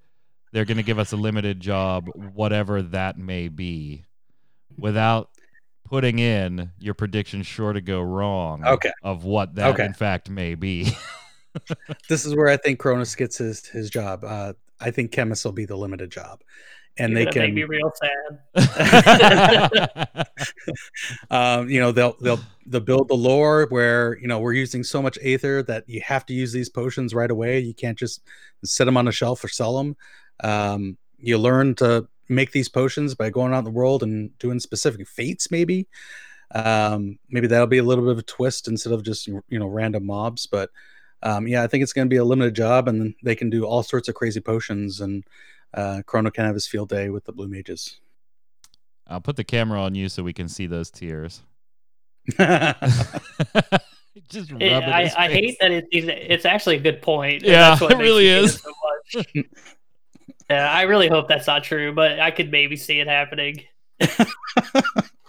S1: they're going to give us a limited job, whatever that may be, without putting in your prediction sure to go wrong
S2: okay.
S1: of what that okay. in fact may be.
S2: this is where I think Kronos gets his his job. Uh, I think Chemist will be the limited job and
S3: You're
S2: they can
S3: make me real sad.
S2: um, you know, they'll they'll they'll build the lore where you know we're using so much aether that you have to use these potions right away. You can't just set them on a shelf or sell them. Um, you learn to make these potions by going out in the world and doing specific fates. Maybe, um, maybe that'll be a little bit of a twist instead of just you know random mobs. But um, yeah, I think it's going to be a limited job, and they can do all sorts of crazy potions and uh, Kronos can have his field day with the Blue Mages.
S1: I'll put the camera on you so we can see those tears. Just rub
S3: It-
S1: it
S3: I, I hate that it's it's actually a good point.
S1: Yeah,
S3: that's what
S1: it really
S3: me hate it
S1: is.
S3: so much. yeah, I really hope that's not true, but I could maybe see it happening.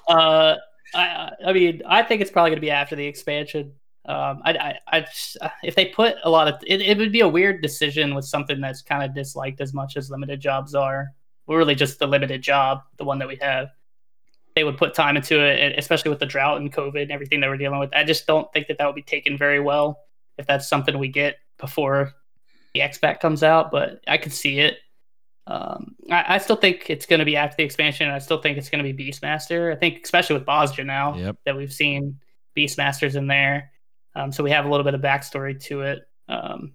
S3: uh, I I mean, I think it's probably going to be after the expansion. Um, I, I, I if they put a lot of it, it would be a weird decision with something that's kind of disliked as much as limited jobs are. We're really just the limited job, the one that we have. They would put time into it, especially with the drought and COVID and everything that we're dealing with. I just don't think that that would be taken very well if that's something we get before the X-Pack comes out. But I could see it. Um, I, I still think it's going to be after the expansion. I still think it's going to be Beastmaster. I think, especially with Bozja now,
S1: Yep.
S3: that we've seen Beastmasters in there. Um, so we have a little bit of backstory to it. Um,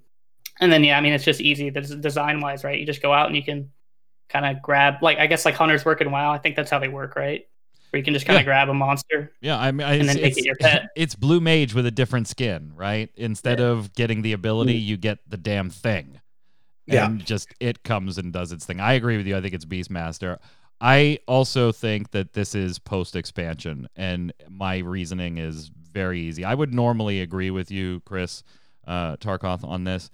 S3: and then, yeah, I mean, it's just easy design wise, right? You just go out and you can kind of grab, like, I guess, like Hunters work in WoW. I think that's how they work, right? Where you can just kind of
S1: Yeah.
S3: grab a monster.
S1: Yeah, I mean,
S3: And
S1: it's,
S3: then make
S1: it's,
S3: it your pet.
S1: it's blue mage with a different skin, right? Instead of getting the ability, you get the damn thing.
S2: Yeah.
S1: And just it comes and does its thing. I agree with you. I think it's Beastmaster. I also think that this is post expansion, and my reasoning is very easy. I would normally agree with you, Chris uh, Tarkoth, on this,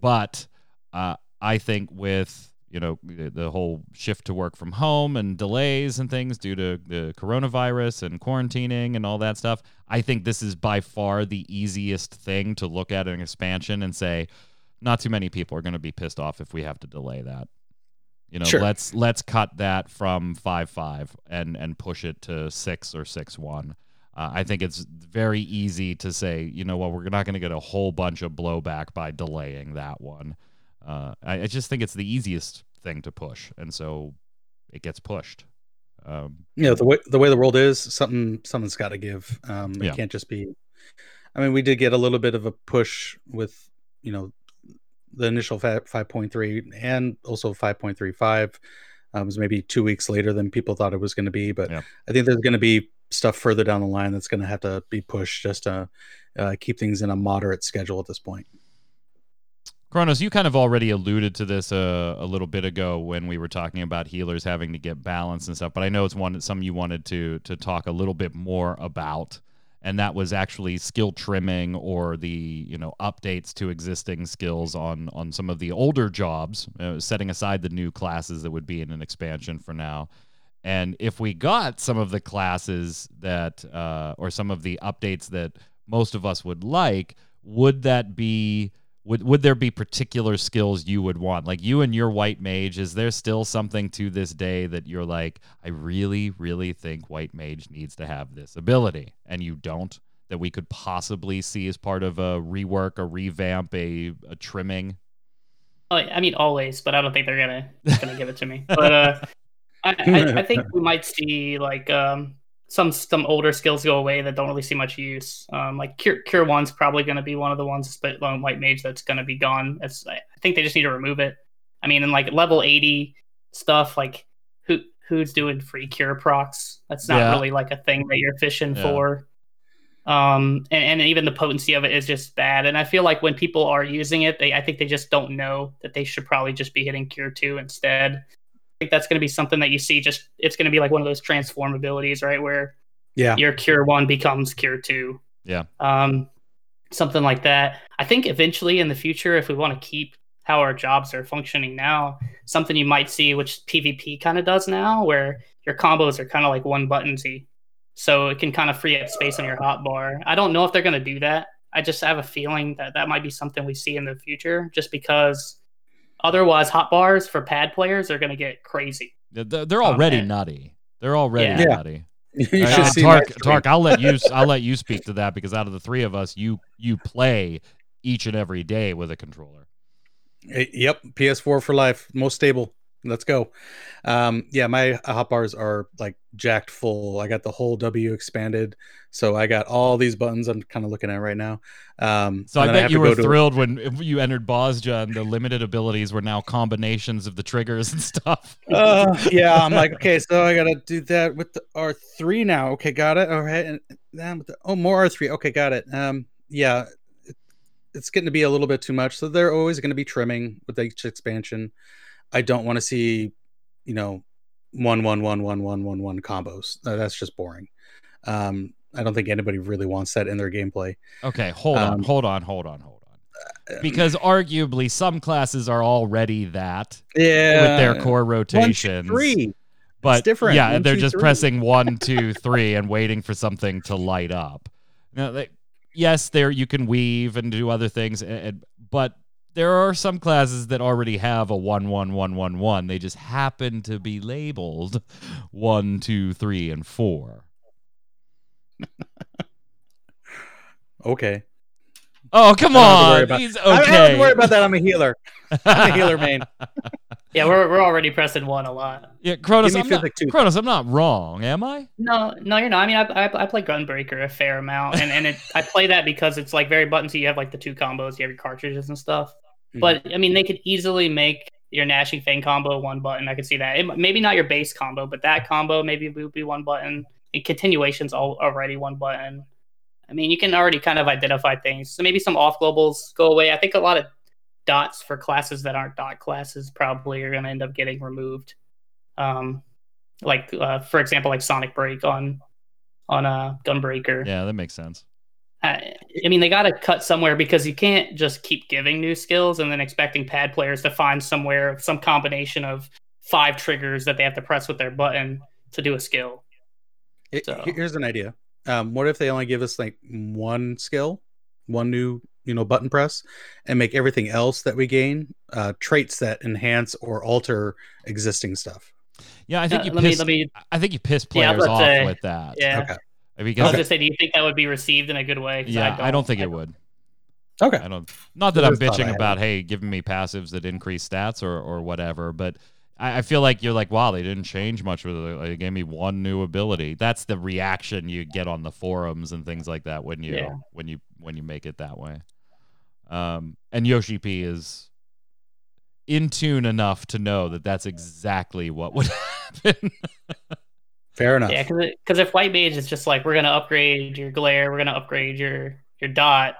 S1: but uh, I think with you know the, the whole shift to work from home and delays and things due to the coronavirus and quarantining and all that stuff, I think this is by far the easiest thing to look at an expansion and say, not too many people are going to be pissed off if we have to delay that. You know,
S2: Sure.
S1: let's let's cut that from five five and and push it to six or six one. Uh, I think it's very easy to say, you know what, we're not going to get a whole bunch of blowback by delaying that one. Uh, I, I just think it's the easiest thing to push, and so it gets pushed. Um,
S2: you know the way the way the world is something something's got to give um it
S1: Yeah.
S2: can't just be i mean we did get a little bit of a push with you know the initial 5.3 and also 5.35 um, it was maybe two weeks later than people thought it was going to be but
S1: Yeah.
S2: i think there's going to be stuff further down the line that's going to have to be pushed just to uh, keep things in a moderate schedule at this point
S1: Kronos, you kind of already alluded to this uh, a little bit ago when we were talking about healers having to get balance and stuff, but I know it's one something you wanted to to talk a little bit more about, and that was actually skill trimming or the you know updates to existing skills on on some of the older jobs, uh, setting aside the new classes that would be in an expansion for now. And if we got some of the classes that, uh, or some of the updates that most of us would like, would that be would would there be particular skills you would want? Like you and your white mage is there still something to this day that you're like i really really think white mage needs to have this ability and you don't? That we could possibly see as part of a rework a revamp a, a trimming?
S3: Oh, I mean, always, but I don't think they're gonna gonna give it to me. But uh, I, I, I think we might see like um, some some older skills go away that don't really see much use. Um, like cure cure one's probably gonna be one of the ones, but lone white mage that's gonna be gone. That's I I think they just need to remove it. I mean, in like level eighty stuff, like who who's doing free cure procs? That's not
S1: Yeah.
S3: really like a thing that you're fishing
S1: Yeah.
S3: for um and, and even the potency of it is just bad and i feel like when people are using it they i think they just don't know that they should probably just be hitting cure 2 instead i think that's going to be something that you see just it's going to be like one of those transform abilities right where
S2: yeah
S3: your cure 1 becomes cure 2
S1: Yeah.
S3: um something like that i think eventually in the future if we want to keep how our jobs are functioning now something you might see which pvp kind of does now where your combos are kind of like one buttonsy so it can kind of free up space on your hotbar. I don't know if they're going to do that. I just have a feeling that that might be something we see in the future, just because otherwise hot bars for pad players are going to get crazy.
S1: They're- they're, they're already
S3: man.
S1: nutty they're already
S3: Yeah.
S2: Yeah.
S1: nutty
S2: you
S1: Uh,
S2: should see my
S1: Tark. Tark, I'll let you. I'll let you speak to that because out of the three of us, you you play each and every day with a controller.
S2: Yep, PS4 for life, most stable. Let's go. Um, yeah, my hot bars are like jacked full. I got the whole W expanded, so I got all these buttons. I'm kind of looking at right now. Um,
S1: So I bet
S2: have
S1: you were
S2: go to-
S1: thrilled when you entered Bozja and the limited abilities were now combinations of the triggers and stuff.
S2: uh, yeah, I'm like, okay, so I gotta do that with the R3 now. Okay, got it. All right, and then with the, oh, more R3. Okay, got it. Um, yeah, it, it's getting to be a little bit too much. So they're always going to be trimming with each expansion. I don't want to see, you know, one one one one one one one combos. Uh, That's just boring. Um, I don't think anybody really wants that in their gameplay.
S1: Okay, hold on,
S2: Um,
S1: hold on, hold on, hold on.
S2: Um,
S1: Because arguably some classes are already that
S2: yeah,
S1: with their core
S2: one,
S1: rotations.
S2: three.
S1: but
S2: different.
S1: yeah,
S2: One,
S1: they're
S2: two,
S1: just
S2: three.
S1: pressing one, two, three, and waiting for something to light up. Now, they, yes, there you can weave and do other things, and, and- but there are some classes that already have a one, one, one, one, one. They just happen to be labeled one, two, three, and four.
S2: Okay.
S1: Oh come
S2: I don't have to worry
S1: on,
S2: about-
S1: he's
S2: I don't have
S1: okay.
S2: to worry about that. I'm a healer. I'm a healer main.
S3: Yeah, we're we're already pressing one a lot.
S1: Yeah, Kronos,
S2: Give me
S1: I'm not,
S2: physic too.
S1: I'm not wrong, am I?
S3: No, no, you're not. I mean, I, I, I play Gunbreaker a fair amount, and and it, I play that because it's like very button. So you have like the two combos, you have your cartridges and stuff.
S2: Mhm.
S3: But I mean, they could easily make your Gnashing Fang combo one button. I could see that. It, maybe not your base combo, but that combo maybe would be one button. And continuations all already one button. I mean, you can already kind of identify things. So maybe some off globals go away. I think a lot of dots for classes that aren't dot classes probably are going to end up getting removed. Um, like uh, for example, like Sonic Break on on a Gunbreaker.
S1: Yeah, that makes sense.
S3: I, I mean, they got to cut somewhere because you can't just keep giving new skills and then expecting pad players to find somewhere some combination of five triggers that they have to press with their button to do a skill.
S2: It-
S3: So-
S2: Here's an idea. Um, what if they only give us like one skill, one new, you know, button press, and make everything else that we gain uh, traits that enhance or alter existing stuff?
S1: Yeah, I think
S3: Uh,
S1: you
S3: let me let me.
S1: I think you piss players
S3: was about
S1: off
S3: say,
S1: with that.
S3: Yeah,
S2: Okay.
S3: I was
S1: Because
S3: gonna say, do you think that would be received in a good way?
S1: yeah, I don't, think it would.
S2: Okay.
S1: I don't. Not that I'm
S2: Just thought I
S1: bitching about hey, giving me passives that increase stats or or whatever, but I, I feel like you're like, wow, they didn't change much with it. They gave me one new ability. That's the reaction you get on the forums and things like that when you
S3: Yeah.
S1: when you when you make it that way. Um, and Yoshi P is in tune enough to know that that's exactly what would happen.
S2: Fair enough.
S3: Yeah, because if White Mage is just like we're gonna upgrade your glare, we're gonna upgrade your your dot,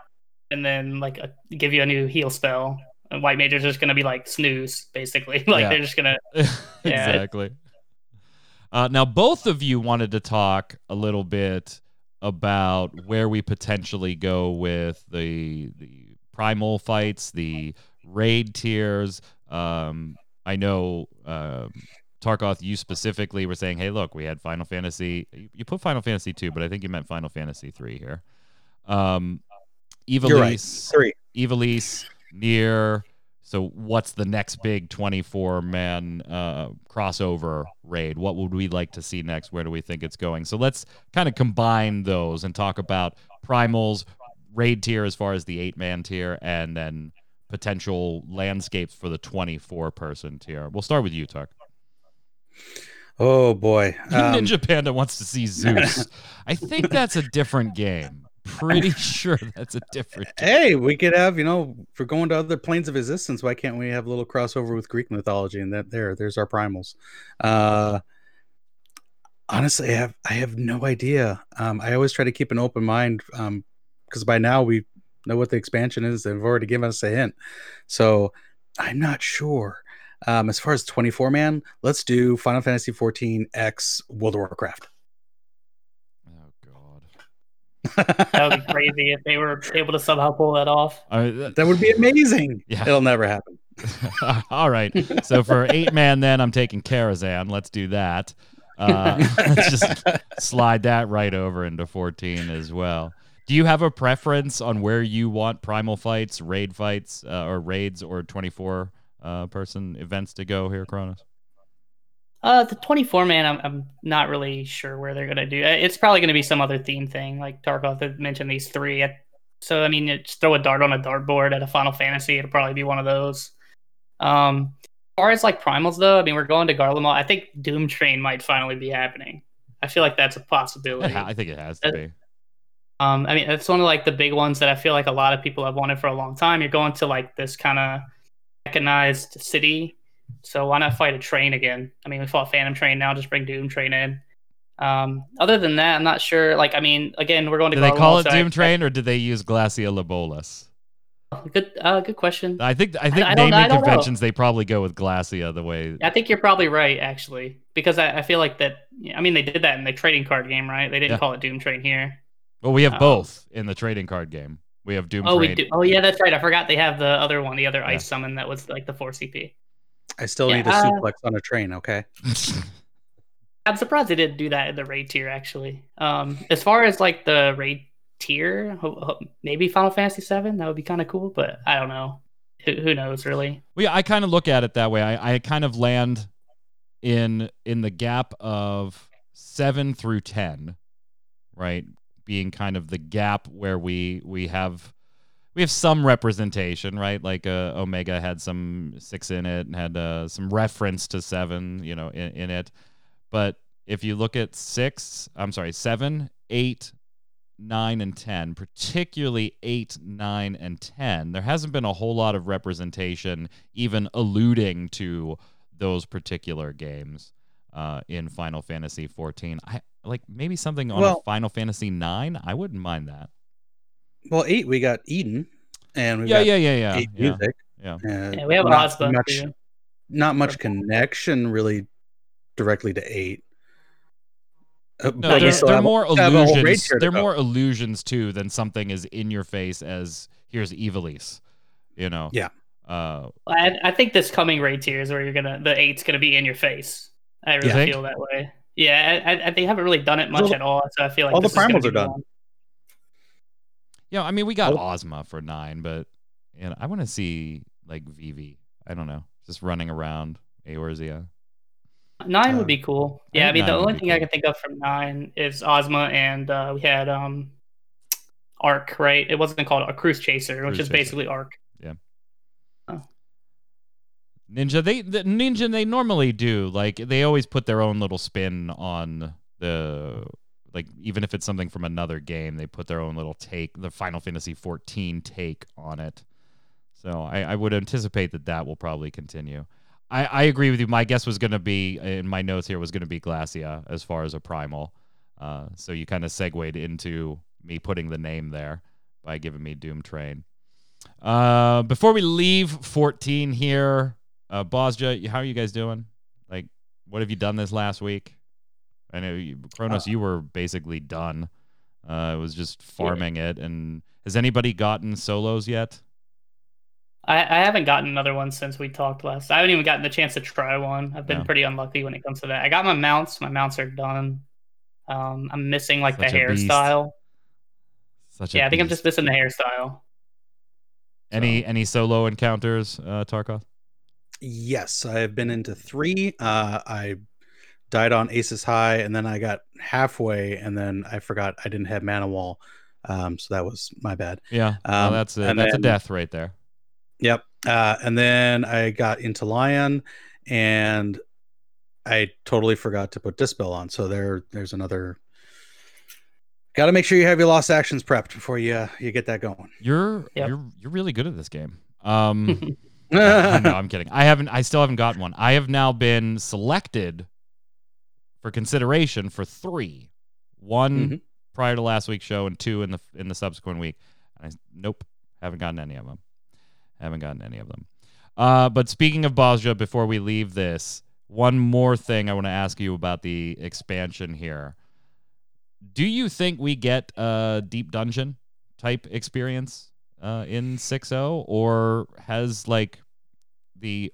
S3: and then like a, give you a new heal spell, and White majors is just gonna be like snooze, basically. like
S1: Yeah.
S3: they're just gonna
S1: exactly. Uh, now, both of you wanted to talk a little bit about where we potentially go with the the primal fights, the raid tiers. Um, I know um, Tarkoth, you specifically were saying, "Hey, look, we had Final Fantasy. You, you put Final Fantasy two, but I think you meant Final Fantasy three here." Um,
S2: You're right. Three.
S1: Ivalice, Near. So, what's the next big 24 man uh, crossover raid? What would we like to see next? Where do we think it's going? So, let's kind of combine those and talk about primals, raid tier as far as the eight man tier, and then potential landscapes for the 24 person tier. We'll start with you, Tuck.
S2: Oh boy. Um,
S1: Ninja Panda wants to see Zeus. I think that's a different game. Pretty sure that's a different
S2: hey, we could have, you know, if we're going to other planes of existence, why can't we have a little crossover with Greek mythology? And that there, there's our primals. Uh honestly, I have I have no idea. Um, I always try to keep an open mind, um, because by now we know what the expansion is. They've already given us a hint. So I'm not sure. Um, as far as 24 man, let's do Final Fantasy 14 X World of Warcraft.
S1: God.
S3: that would be crazy if they were able to somehow pull that off.
S1: I that-
S2: That would be amazing.
S1: Yeah.
S2: It'll never happen.
S1: All right. So for eight man, then I'm taking Karazhan. Let's do that. Uh, let's just slide that right over into 14 as well. Do you have a preference on where you want primal fights, raid fights, uh, or raids, or 24 uh, person events to go here, Kronos?
S3: Uh, the 24 man, I'm, I'm not really sure where they're gonna do. Uh, It's probably gonna be some other theme thing, like Tarkoth mentioned these three. So I mean, just throw a dart on a dartboard at a Final Fantasy. It'll probably be one of those. Um, as far as like primals though, I mean, we're going to Garlemald. I think Doom Train might finally be happening. I feel like that's a possibility.
S1: I think it has to be.
S3: Um, I mean, it's one of like the big ones that I feel like a lot of people have wanted for a long time. You're going to like this kind of mechanized city, so why not fight a train again? I mean, we fought Phantom Train, now just bring Doom Train in. Um, other than that, I'm not sure. Like, I mean, again, we're going to.
S1: Did they call it Doom Train or did they use Glasya Labolas?
S3: Good, uh, good question.
S1: I think I think
S3: I
S1: naming
S3: I know.
S1: conventions they probably go with Glacia the way.
S3: I think you're probably right, actually, because I, I feel like that. I mean, they did that in the trading card game, right? They didn't
S1: Yeah.
S3: call it Doom Train here.
S1: Well, we have
S3: Oh.
S1: both in the trading card game. We have Doom
S3: Oh, we do. Oh, yeah, that's right. I forgot they have the other one, the other
S1: Yeah.
S3: ice summon that was like the four CP.
S2: I still
S3: Yeah,
S2: need a
S3: uh,
S2: suplex on a train. Okay.
S3: I'm surprised they didn't do that in the raid tier. Actually, um, as far as like the raid tier, ho- ho- maybe Final Fantasy VII that would be kind of cool, but I don't know. Who, who knows, really?
S1: Well, yeah, I kind of look at it that way. I, I kind of land in in the gap of seven through ten, right? Being kind of the gap where we we have we have some representation, right? Like uh, Omega had some six in it and had uh, some reference to seven, you know, in, in it. But if you look at six, I'm sorry, seven, eight, nine, and ten, particularly eight, nine, and ten, there hasn't been a whole lot of representation, even alluding to those particular games uh, in Final Fantasy 14. I like maybe something on
S2: Well-
S1: a Final Fantasy 9. I wouldn't mind that.
S2: Well, eight we got Eden, and we
S1: Yeah,
S2: got
S1: yeah, yeah, yeah,
S2: eight
S1: yeah.
S2: music.
S1: yeah.
S2: Uh,
S3: Yeah, we have
S2: not
S3: Ozma.
S2: much,
S3: too.
S2: not much connection really directly to eight. Uh,
S1: No,
S3: But
S1: they're, they're more
S2: a
S1: illusions. They're
S2: go.
S1: more illusions too than something as in your face as here's Ivalice. You know.
S2: Yeah.
S1: Uh,
S3: I, I think this coming raid tier is where you're gonna the eight's gonna be in your face. I really feel that way. Yeah, I, I, they haven't really done it much
S2: All
S3: at all, so I feel like
S2: all the
S3: this is gonna
S2: primals
S3: be
S2: are done.
S3: one.
S1: Yeah. I mean, we got
S2: Oh.
S1: Ozma for nine, but you know, I want to see like Vivi. I don't know, just running around Eorzea.
S3: Nine
S2: Um,
S3: would be cool. Yeah, I
S1: think
S3: mean the only
S1: be
S3: thing I can think of from nine is Ozma, and uh, we had um, Arc. Right? It wasn't called a Cruise Chaser, which
S1: Cruise
S3: is
S1: Chaser.
S3: basically Arc. Yeah.
S1: Ninja, they the Ninja they normally do like they always put their own little spin on the like even if it's something from another game, they put their own little take, the Final Fantasy 14 take on it. So I, I would anticipate that that will probably continue. I, I agree with you. My guess was going to be in my notes here was going to be Glasya as far as a primal. Uh, so you kind of segued into me putting the name there by giving me Doom Train. Uh, before we leave 14 here, uh, Bozja, how are you guys doing? Like, what have you done this last week? I know you, Kronos,
S2: Uh,
S1: you were basically done. Uh, it was just farming it. And has anybody gotten solos yet?
S3: I, I haven't gotten another one since we talked last. I haven't even gotten the chance to try one. I've been
S1: Yeah.
S3: pretty unlucky when it comes to that. I got my mounts. My mounts are done. Um, I'm missing like
S1: Such
S3: the
S1: a beast.
S3: hairstyle.
S1: Such a
S3: Yeah, I think I'm just missing the hairstyle.
S1: any any solo encounters, uh, Tarkoth?
S2: Yes, I have been into three. Uh, I died on Aces High, and then I got halfway, and then I forgot I didn't have Mana Wall, um, so that was my bad.
S1: Yeah, well,
S2: Um,
S1: that's a,
S2: and
S1: that's a death right there.
S2: Yep. Uh, and then I got into Lion, and I totally forgot to put Dispel on. So there, there's another. Got to make sure you have your lost actions prepped before you uh, you get that going.
S1: You're
S3: Yep.
S1: you're you're really good at this game. Um, no, I'm kidding. I haven't. I still haven't gotten one. I have now been selected for consideration for three. One
S2: Mhm.
S1: prior to last week's show, and two in the in the subsequent week. And I, nope, haven't gotten any of them. Haven't gotten any of them. Uh, but speaking of Bozja, before we leave this, one more thing I want to ask you about the expansion here. Do you think we get a deep dungeon type experience uh, in 6.0, or has like the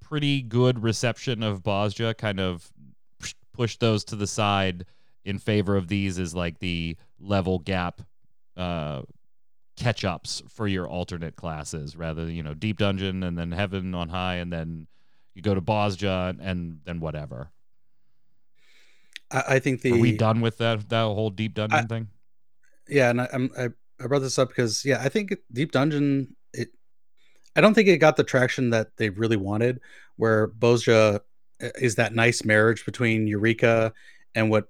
S1: pretty good reception of Bozja kind of push- those to the side in favor of these as like the level gap uh, catch ups for your alternate classes rather than, you know, deep dungeon and then heaven on high and then you go to Bozja and then whatever.
S2: I, I think the
S1: Are we done with that that whole deep dungeon
S2: I-
S1: thing?
S2: yeah, and I, I'm I, I brought this up because yeah, I think Deep Dungeon it. I don't think it got the traction that they really wanted. Where Bozja is that nice marriage between Eureka and what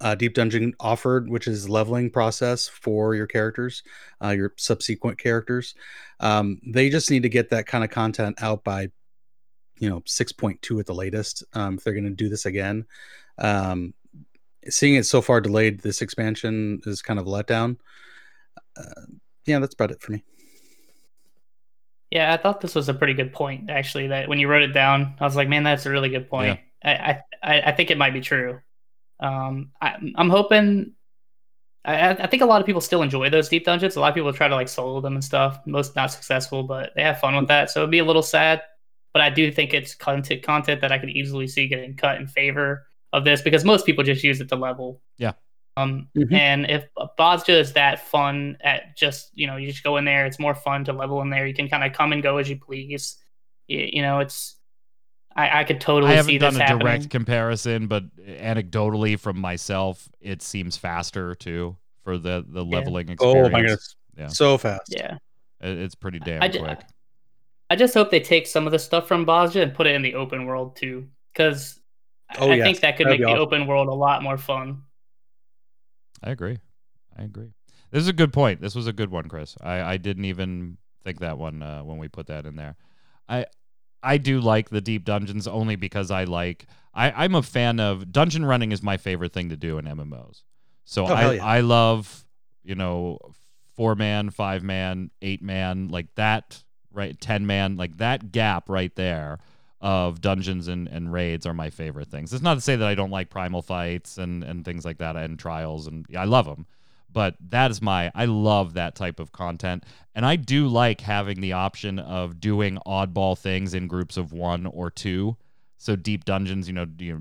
S2: uh, Deep Dungeon offered, which is leveling process for your characters, uh, your subsequent characters. Um, they just need to get that kind of content out by, you know, six point two at the latest. Um, if they're going to do this again, um, seeing it so far delayed, this expansion is kind of a letdown. Uh, yeah, that's about it for me.
S3: Yeah, I thought this was a pretty good point actually. That when you wrote it down, I was like, man, that's a really good point. I, I I think it might be true. Um, I, I'm hoping. I, I think a lot of people still enjoy those deep dungeons. A lot of people try to like solo them and stuff. Most not successful, but they have fun with that. So it'd be a little sad. But I do think it's content content that I could easily see getting cut in favor of this because most people just use it to level.
S1: Yeah.
S3: Um,
S2: Mhm.
S3: and if Bozja is that fun at just you know you just go in there, it's more fun to level in there. You can kind of come and go as you please. You, you know, it's I, I could totally
S1: I haven't done
S3: this
S1: a
S3: happening.
S1: direct comparison, but anecdotally from myself, it seems faster too for the the
S3: Yeah.
S1: leveling experience.
S2: Oh my goodness.
S1: Yeah.
S2: So fast.
S3: Yeah,
S1: It- It's pretty damn
S3: I ju-
S1: quick.
S3: I just hope they take some of the stuff from Bozja and put it in the open world too, because
S2: Oh,
S3: I
S2: yes.
S3: think that could
S2: That'd
S3: make
S2: be
S3: the
S2: awesome.
S3: open world a lot more fun.
S1: I agree. I agree. This is a good point. This was a good one, Chris. I, I didn't even think that one uh, when we put that in there. I I do like the deep dungeons only because I like I, I'm a fan of dungeon running is my favorite thing to do in MMOs. So
S2: Oh,
S1: I,
S2: yeah.
S1: I love, you know, four man, five man, eight man, like that, right? Ten man, like that gap right there of dungeons and, and raids are my favorite things. It's not to say that I don't like primal fights and, and things like that and trials and I love them. But that is my I love that type of content. And I do like having the option of doing oddball things in groups of one or two. So deep dungeons, you know, you know,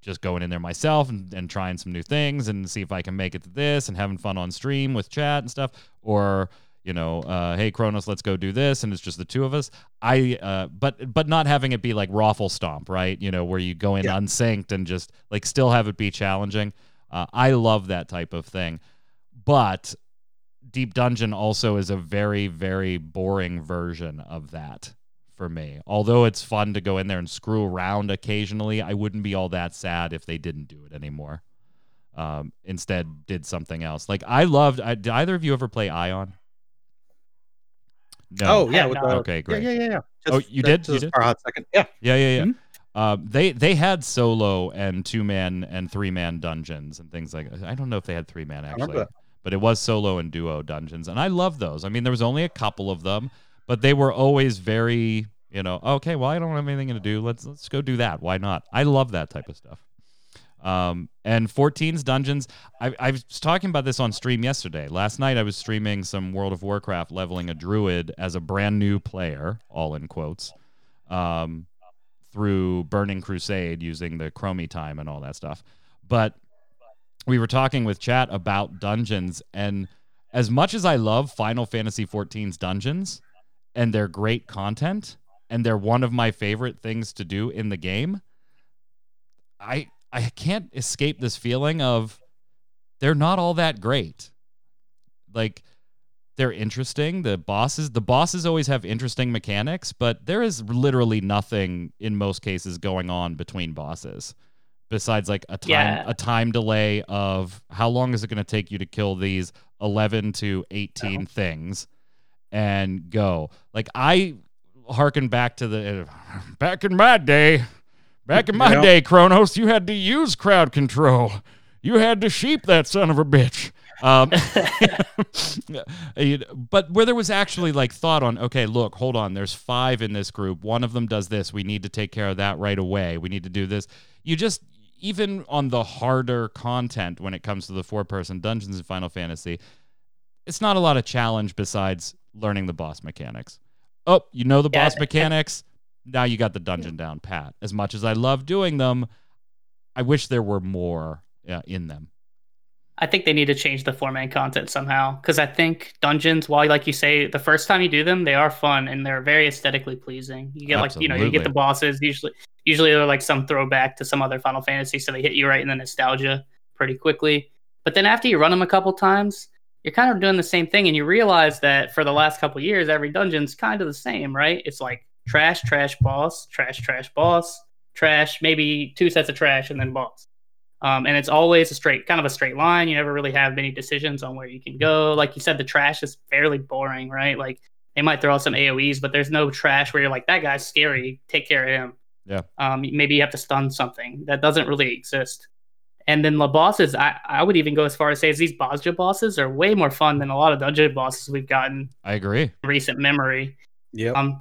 S1: just going in there myself and, and trying some new things and see if I can make it to this and having fun on stream with chat and stuff. Or, you know, uh, hey Kronos, let's go do this, and it's just the two of us. I uh, but but not having it be like Raffle Stomp, right? You know, where you go in
S2: Yeah.
S1: unsynced and just like still have it be challenging. Uh, I love that type of thing, but Deep Dungeon also is a very very boring version of that for me. Although it's fun to go in there and screw around occasionally, I wouldn't be all that sad if they didn't do it anymore. Um, instead, did something else. Like I loved. I, did either of you ever play Aion? No.
S2: Oh yeah. With the,
S1: Okay, great.
S2: Yeah, yeah, yeah. yeah.
S1: Oh, you did?
S2: just
S1: You
S2: for
S1: did?
S2: a hot second. Yeah.
S1: Yeah, yeah, yeah.
S2: Mhm.
S1: Um, they they had solo and two man and three man dungeons and things like. I don't know if they had three man actually, but it was solo and duo dungeons, and I love those. I mean, there was only a couple of them, but they were always very, you know, okay. Well, I don't have anything to do. Let's let's go do that. Why not? I love that type of stuff. Um, and 14's dungeons. I, I was talking about this on stream yesterday. Last night, I was streaming some World of Warcraft leveling a druid as a brand new player, all in quotes, um, through Burning Crusade using the Chromie time and all that stuff. But we were talking with chat about dungeons, and as much as I love Final Fantasy 14's dungeons and they're great content and they're one of my favorite things to do in the game, I I can't escape this feeling of they're not all that great. Like they're interesting. The bosses, the bosses always have interesting mechanics, but there is literally nothing in most cases going on between bosses besides like a time
S3: Yeah.
S1: a time delay of how long is it going to take you to kill these 11 to 18 things and go. Like I harken back to the uh, back in my day, back in my
S2: Yeah.
S1: day, Kronos, you had to use crowd control. You had to sheep that son of a bitch. Um, but where there was actually like thought on, okay, look, hold on, there's five in this group. One of them does this. We need to take care of that right away. We need to do this. You just, even on the harder content when it comes to the four person dungeons in Final Fantasy, it's not a lot of challenge besides learning the boss mechanics. Oh, you know the
S3: Yeah,
S1: boss mechanics. Now you got the dungeon down pat. As much as I love doing them, I wish there were more uh, in them.
S3: I think they need to change the four man content somehow because I think dungeons, while like you say, the first time you do them, they are fun and they're very aesthetically pleasing. You get like you know you get the bosses usually usually they're like some throwback to some other Final Fantasy, so they hit you right in the nostalgia pretty quickly. But then after you run them a couple times, you're kind of doing the same thing, and you realize that for the last couple years, every dungeon's kind of the same, right? It's like trash, trash, boss, trash, trash, boss, trash, maybe two sets of trash, and then boss. Um, and it's always a straight, kind of a straight line. You never really have many decisions on where you can go. Like you said, the trash is fairly boring, right? Like they might throw out some AOE's, but there's no trash where you're like, that guy's scary. Take care of him.
S1: Yeah.
S3: Um, maybe you have to stun something that doesn't really exist. And then the bosses, I, I would even go as far as say, as these Bozja bosses are way more fun than a lot of dungeon bosses we've gotten
S1: I agree.
S3: in recent memory.
S2: Yeah.
S3: Um,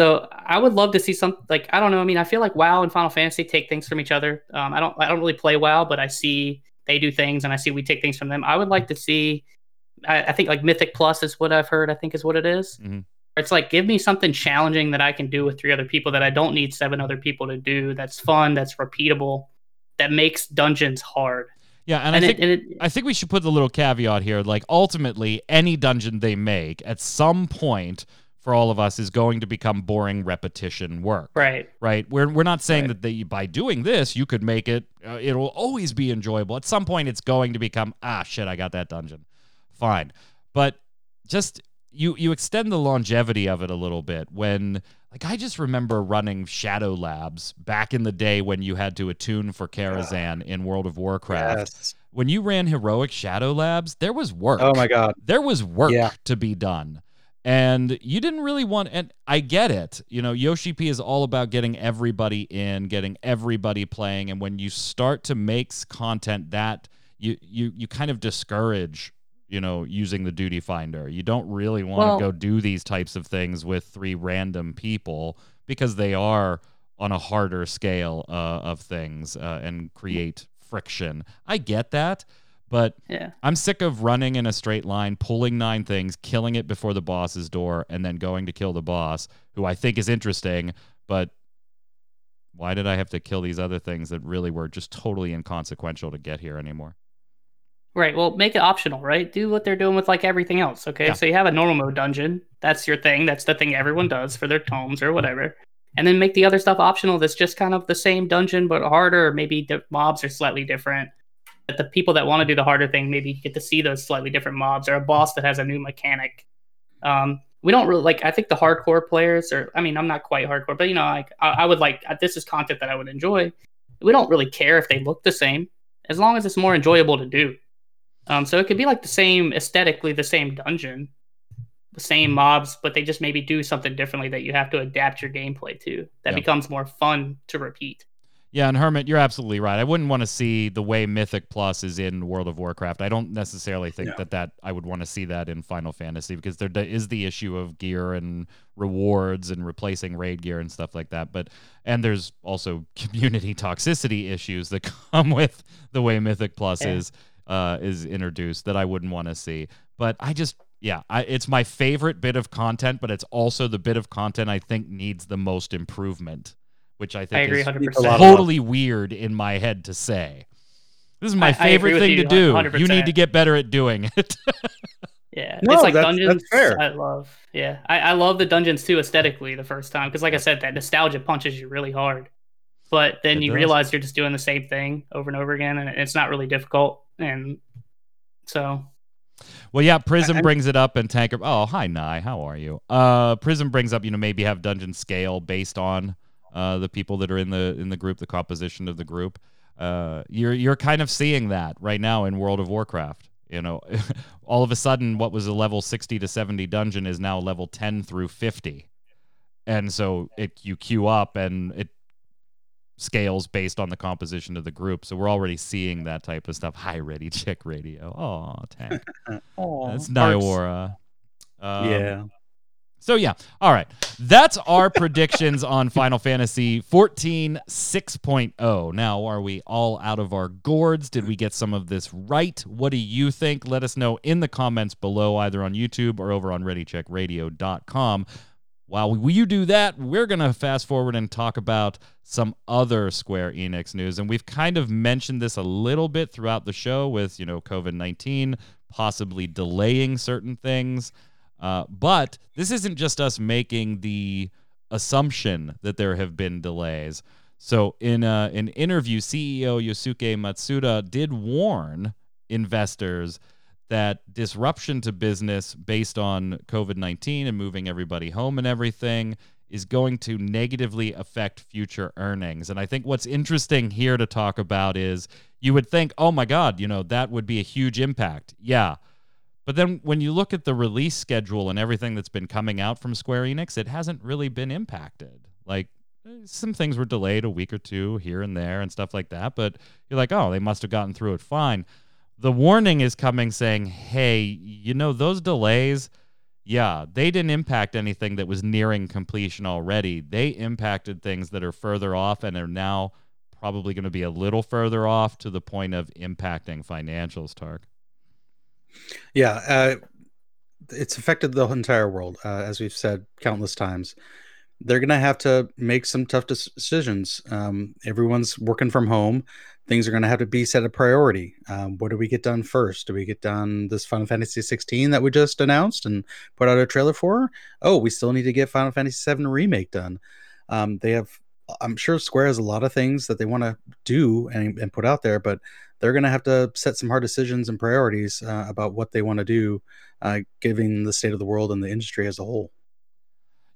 S3: so I would love to see some like I don't know. I mean, I feel like WoW and Final Fantasy take things from each other. Um, I don't I don't really play WoW, but I see they do things and I see we take things from them. I would like to see. I, I think like Mythic Plus is what I've heard. I think is what it is.
S1: Mhm.
S3: It's like give me something challenging that I can do with three other people that I don't need seven other people to do. That's fun. That's repeatable. That makes dungeons hard.
S1: Yeah, and,
S3: And,
S1: I
S3: it,
S1: think
S3: and it,
S1: I think we should put the little caveat here. Like ultimately, any dungeon they make at some point for all of us is going to become boring repetition work.
S3: right.
S1: Right? We're we're not saying
S2: Right.
S1: that they, by doing this you could make it. Uh, it'll always be enjoyable. At some point, it's going to become ah shit. I got that dungeon. Fine, but just you you extend the longevity of it a little bit when like I just remember running Shadow Labs back in the day when you had to attune for Karazhan in World of Warcraft
S2: Yes.
S1: when you ran heroic shadow labs there was work
S2: Oh my god.
S1: there was work
S2: Yeah.
S1: to be done and you didn't really want and i get it you know yoshi p is all about getting everybody in getting everybody playing. And when you start to make content that you you you kind of discourage you know using the duty finder. You don't really want
S3: Well-
S1: to go do these types of things with three random people because they are on a harder scale uh, of things uh, and create friction. I get that but
S3: Yeah.
S1: I'm sick of running in a straight line, pulling nine things, killing it before the boss's door, and then going to kill the boss, who I think is interesting, but why did I have to kill these other things that really were just totally inconsequential to get here anymore?
S3: Right. Well, make it optional, right? Do what they're doing with like everything else. Okay.
S1: Yeah.
S3: So you have a normal mode dungeon. That's your thing. That's the thing everyone mm-hmm. does for their tomes or whatever. And then make the other stuff optional. That's just kind of the same dungeon but harder. Maybe the mobs are slightly different. But the people that want to do the harder thing maybe get to see those slightly different mobs or a boss that has a new mechanic. Um, we don't really like. I think the hardcore players, or I mean, I'm not quite hardcore, but you know, like I, I would like this is content that I would enjoy. We don't really care if they look the same, as long as it's more enjoyable to do. Um, so it could be like the same aesthetically, the same dungeon, the same mobs, but they just maybe do something differently that you have to adapt your gameplay to. That
S1: Yeah.
S3: becomes more fun to repeat.
S1: Yeah, and Hermit, you're absolutely right. I wouldn't want to see the way Mythic Plus is in World of Warcraft. I don't necessarily think
S2: No.
S1: that that I would want to see that in Final Fantasy because there is the issue of gear and rewards and replacing raid gear and stuff like that. But and there's also community toxicity issues that come with the way Mythic Plus
S3: Yeah.
S1: is uh, is introduced that I wouldn't want to see. But I just yeah, I, it's my favorite bit of content, but it's also the bit of content I think needs the most improvement, which I think
S3: I agree
S1: is
S3: 100%.
S2: a lot of love.
S1: totally weird in my head to say. This is my
S3: I- I
S1: favorite
S3: agree with
S1: thing
S3: you
S1: to do. You need to get better at doing it.
S3: Yeah,
S2: No,
S3: it's like
S2: that's-
S3: dungeons.
S2: that's fair.
S3: I love. Yeah, I, I love the dungeons too aesthetically the first time because, like I said, that nostalgia punches you really hard. But then
S1: It
S3: you
S1: does.
S3: realize you're just doing the same thing over and over again, and it's not really difficult. And so,
S1: well, yeah, Prism
S2: I'm-
S1: brings it up and Tanker. Oh, hi, Nye. How are you? Uh, Prism brings up, you know, maybe have dungeon scale based on uh, the people that are in the in the group, the composition of the group. Uh, you're you're kind of seeing that right now in World of Warcraft. You know, all of a sudden, what was a level sixty to seventy dungeon is now level ten through fifty, and so it you queue up and it scales based on the composition of the group. So we're already seeing that type of stuff. Hi, Ready Check Radio. Oh, tank. That's Nyora. Um,
S2: yeah.
S1: So yeah, all right. That's our predictions on Final Fantasy 14 6.0. Now, are we all out of our gourds? Did we get some of this right? What do you think? Let us know in the comments below, either on YouTube or over on ReadyCheckRadio.com. While you do that, we're going to fast forward and talk about some other Square Enix news. And we've kind of mentioned this a little bit throughout the show with, you know, COVID 19 possibly delaying certain things. Uh, but this isn't just us making the assumption that there have been delays. So, in uh, an interview, CEO Yosuke Matsuda did warn investors that disruption to business based on COVID 19 and moving everybody home and everything is going to negatively affect future earnings. And I think what's interesting here to talk about is you would think, oh my God, you know, that would be a huge impact. Yeah. But then when you look at the release schedule and everything that's been coming out from Square Enix, it hasn't really been impacted. Like eh, some things were delayed a week or two here and there and stuff like that, but you're like, oh, they must have gotten through it fine. The warning is coming saying, hey, you know, those delays, yeah, they didn't impact anything that was nearing completion already. They impacted things that are further off and are now probably going to be a little further off to the point of impacting financials, Tark.
S2: Yeah, uh, it's affected the entire world, uh, as we've said countless times. They're going to have to make some tough decisions. Um, everyone's working from home. Things are going to have to be set a priority. Um, what do we get done first? Do we get done this Final Fantasy 16 that we just announced and put out a trailer for? Oh, we still need to get Final Fantasy 7 remake done. Um, they have, I'm sure Square has a lot of things that they want to do and, and put out there, but they're going to have to set some hard decisions and priorities uh, about what they want to do, uh, given the state of the world and the industry as a whole.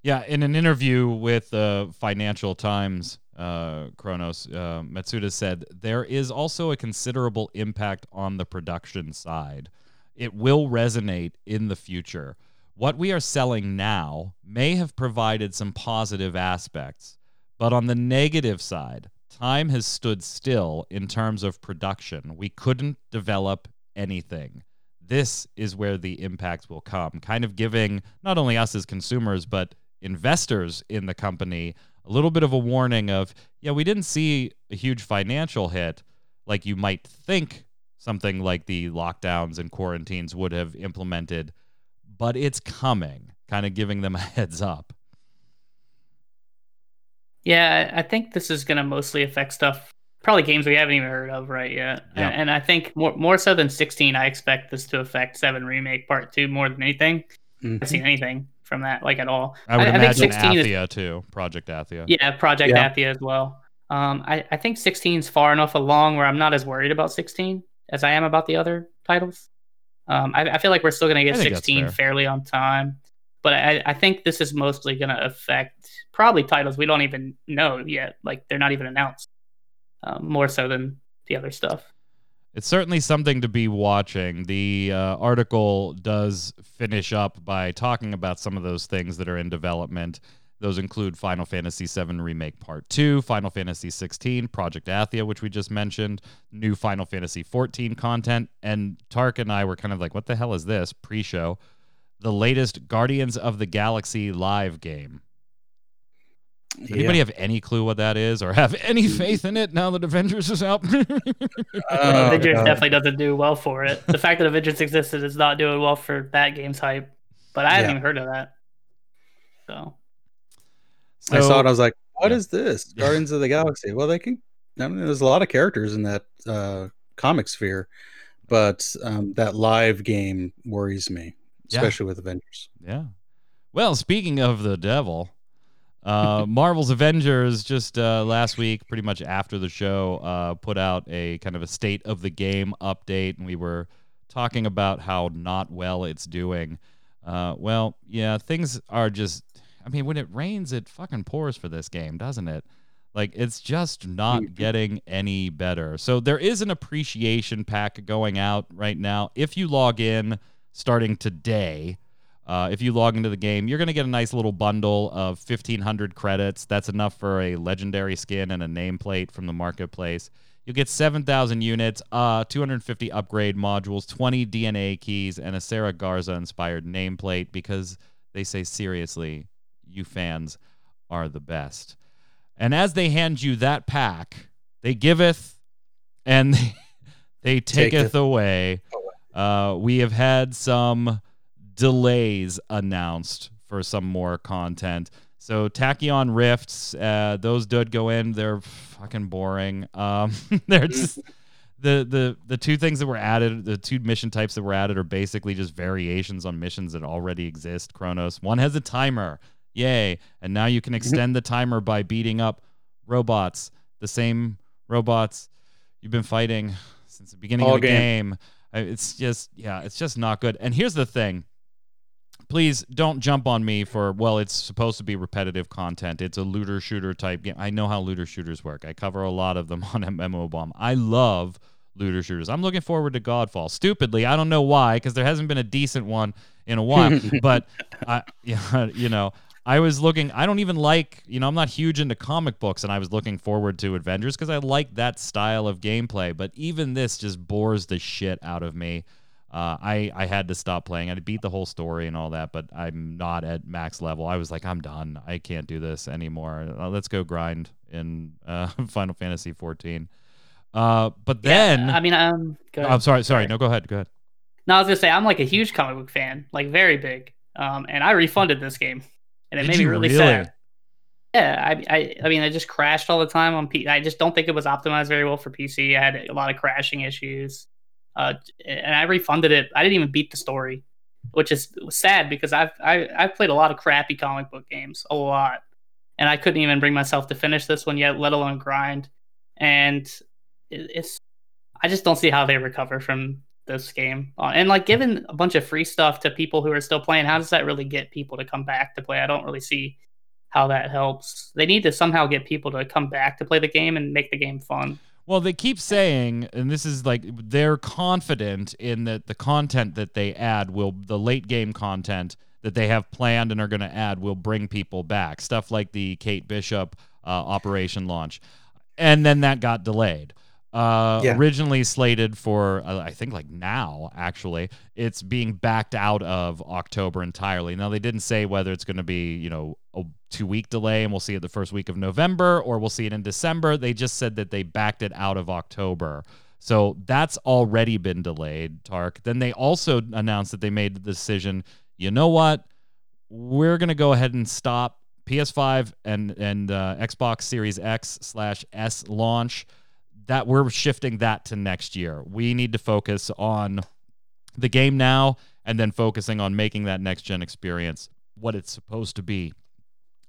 S1: Yeah, in an interview with uh, Financial Times, uh, Kronos, uh, Matsuda said there is also a considerable impact on the production side. It will resonate in the future. What we are selling now may have provided some positive aspects, but on the negative side, time has stood still in terms of production. We couldn't develop anything. This is where the impact will come, kind of giving not only us as consumers, but investors in the company a little bit of a warning of, yeah, we didn't see a huge financial hit like you might think something like the lockdowns and quarantines would have implemented, but it's coming, kind of giving them a heads up.
S3: Yeah, I think this is going to mostly affect stuff, probably games we haven't even heard of right yet. Yeah. And I think more more so than 16, I expect this to affect 7 Remake Part 2 more than anything. Mm-hmm. I've seen anything from that like at all.
S1: I would I, imagine I think Athia is, too, Project Athia.
S3: Yeah, Project yeah. Athia as well. Um, I, I think 16 is far enough along where I'm not as worried about 16 as I am about the other titles. Um, I, I feel like we're still going to get 16 fairly on time but I, I think this is mostly going to affect probably titles we don't even know yet. Like they're not even announced, um, more so than the other stuff.
S1: It's certainly something to be watching. The uh, article does finish up by talking about some of those things that are in development. Those include Final Fantasy VII Remake Part 2, Final Fantasy 16, Project Athia, which we just mentioned, new Final Fantasy 14 content. And Tark and I were kind of like, what the hell is this pre show? The latest Guardians of the Galaxy live game. Yeah. anybody have any clue what that is or have any faith in it now that Avengers is out? oh,
S3: Avengers God. definitely doesn't do well for it. The fact that Avengers existed is not doing well for that game's hype. But I hadn't even heard of that. So.
S2: so I saw it. I was like, "What yeah. is this? Guardians of the Galaxy?" Well, they can. I mean, there's a lot of characters in that uh, comic sphere, but um, that live game worries me especially yeah. with Avengers.
S1: Yeah. Well, speaking of the devil, uh, Marvel's Avengers just uh, last week, pretty much after the show, uh, put out a kind of a state of the game update, and we were talking about how not well it's doing. Uh, well, yeah, things are just. I mean, when it rains, it fucking pours for this game, doesn't it? Like it's just not mm-hmm. getting any better. So there is an appreciation pack going out right now. If you log in starting today. Uh, if you log into the game, you're going to get a nice little bundle of 1,500 credits. That's enough for a legendary skin and a nameplate from the marketplace. You'll get 7,000 units, uh, 250 upgrade modules, 20 DNA keys, and a Sarah Garza inspired nameplate because they say, seriously, you fans are the best. And as they hand you that pack, they giveth and they, they taketh, taketh away. Uh, we have had some delays announced for some more content. So Tachyon Rifts, uh, those did go in. They're fucking boring. Um, they're just the the the two things that were added. The two mission types that were added are basically just variations on missions that already exist. Kronos. One has a timer. Yay! And now you can mm-hmm. extend the timer by beating up robots. The same robots you've been fighting since the beginning All of the game. game. It's just, yeah, it's just not good. And here's the thing. Please don't jump on me for well it's supposed to be repetitive content. It's a looter shooter type game. I know how looter shooters work. I cover a lot of them on mmo bomb. I love looter shooters. I'm looking forward to godfall. Stupidly i don't know why because there hasn't been a decent one in a while. But i yeah, you know I was looking. I don't even like. You know, I'm not huge into comic books, and I was looking forward to Avengers because I like that style of gameplay. But even this just bores the shit out of me. Uh, I I had to stop playing. I beat the whole story and all that, but I'm not at max level. I was like, I'm done. I can't do this anymore. Uh, let's go grind in uh, Final Fantasy 14. Uh, but then
S3: yeah, I mean, um,
S1: oh, I'm sorry, sorry. No, go ahead. Go ahead.
S3: No, I was gonna say I'm like a huge comic book fan, like very big. Um, and I refunded this game, and it
S1: Did
S3: made me really,
S1: really?
S3: sad. Yeah, I, I, I mean, I just crashed all the time on P. I just don't think it was optimized very well for PC. I had a lot of crashing issues, uh, and I refunded it. I didn't even beat the story, which is sad because I've I, I've played a lot of crappy comic book games, a lot, and I couldn't even bring myself to finish this one yet, let alone grind. And it, it's, I just don't see how they recover from this game. Uh, and like giving a bunch of free stuff to people who are still playing, how does that really get people to come back to play? I don't really see how that helps. They need to somehow get people to come back to play the game and make the game fun.
S1: Well, they keep saying, and this is like they're confident in that the content that they add will, the late game content that they have planned and are going to add will bring people back. Stuff like the Kate Bishop uh, operation launch. And then that got delayed. Uh,
S2: Yeah.
S1: Originally slated for, uh, I think, like now, actually, it's being backed out of October entirely. Now, they didn't say whether it's going to be, you know, a two week delay and we'll see it the first week of November or we'll see it in December. They just said that they backed it out of October. So that's already been delayed, Tark. Then they also announced that they made the decision you know what? We're going to go ahead and stop PS5 and, and uh, Xbox Series X slash S launch. That we're shifting that to next year. We need to focus on the game now and then focusing on making that next gen experience what it's supposed to be.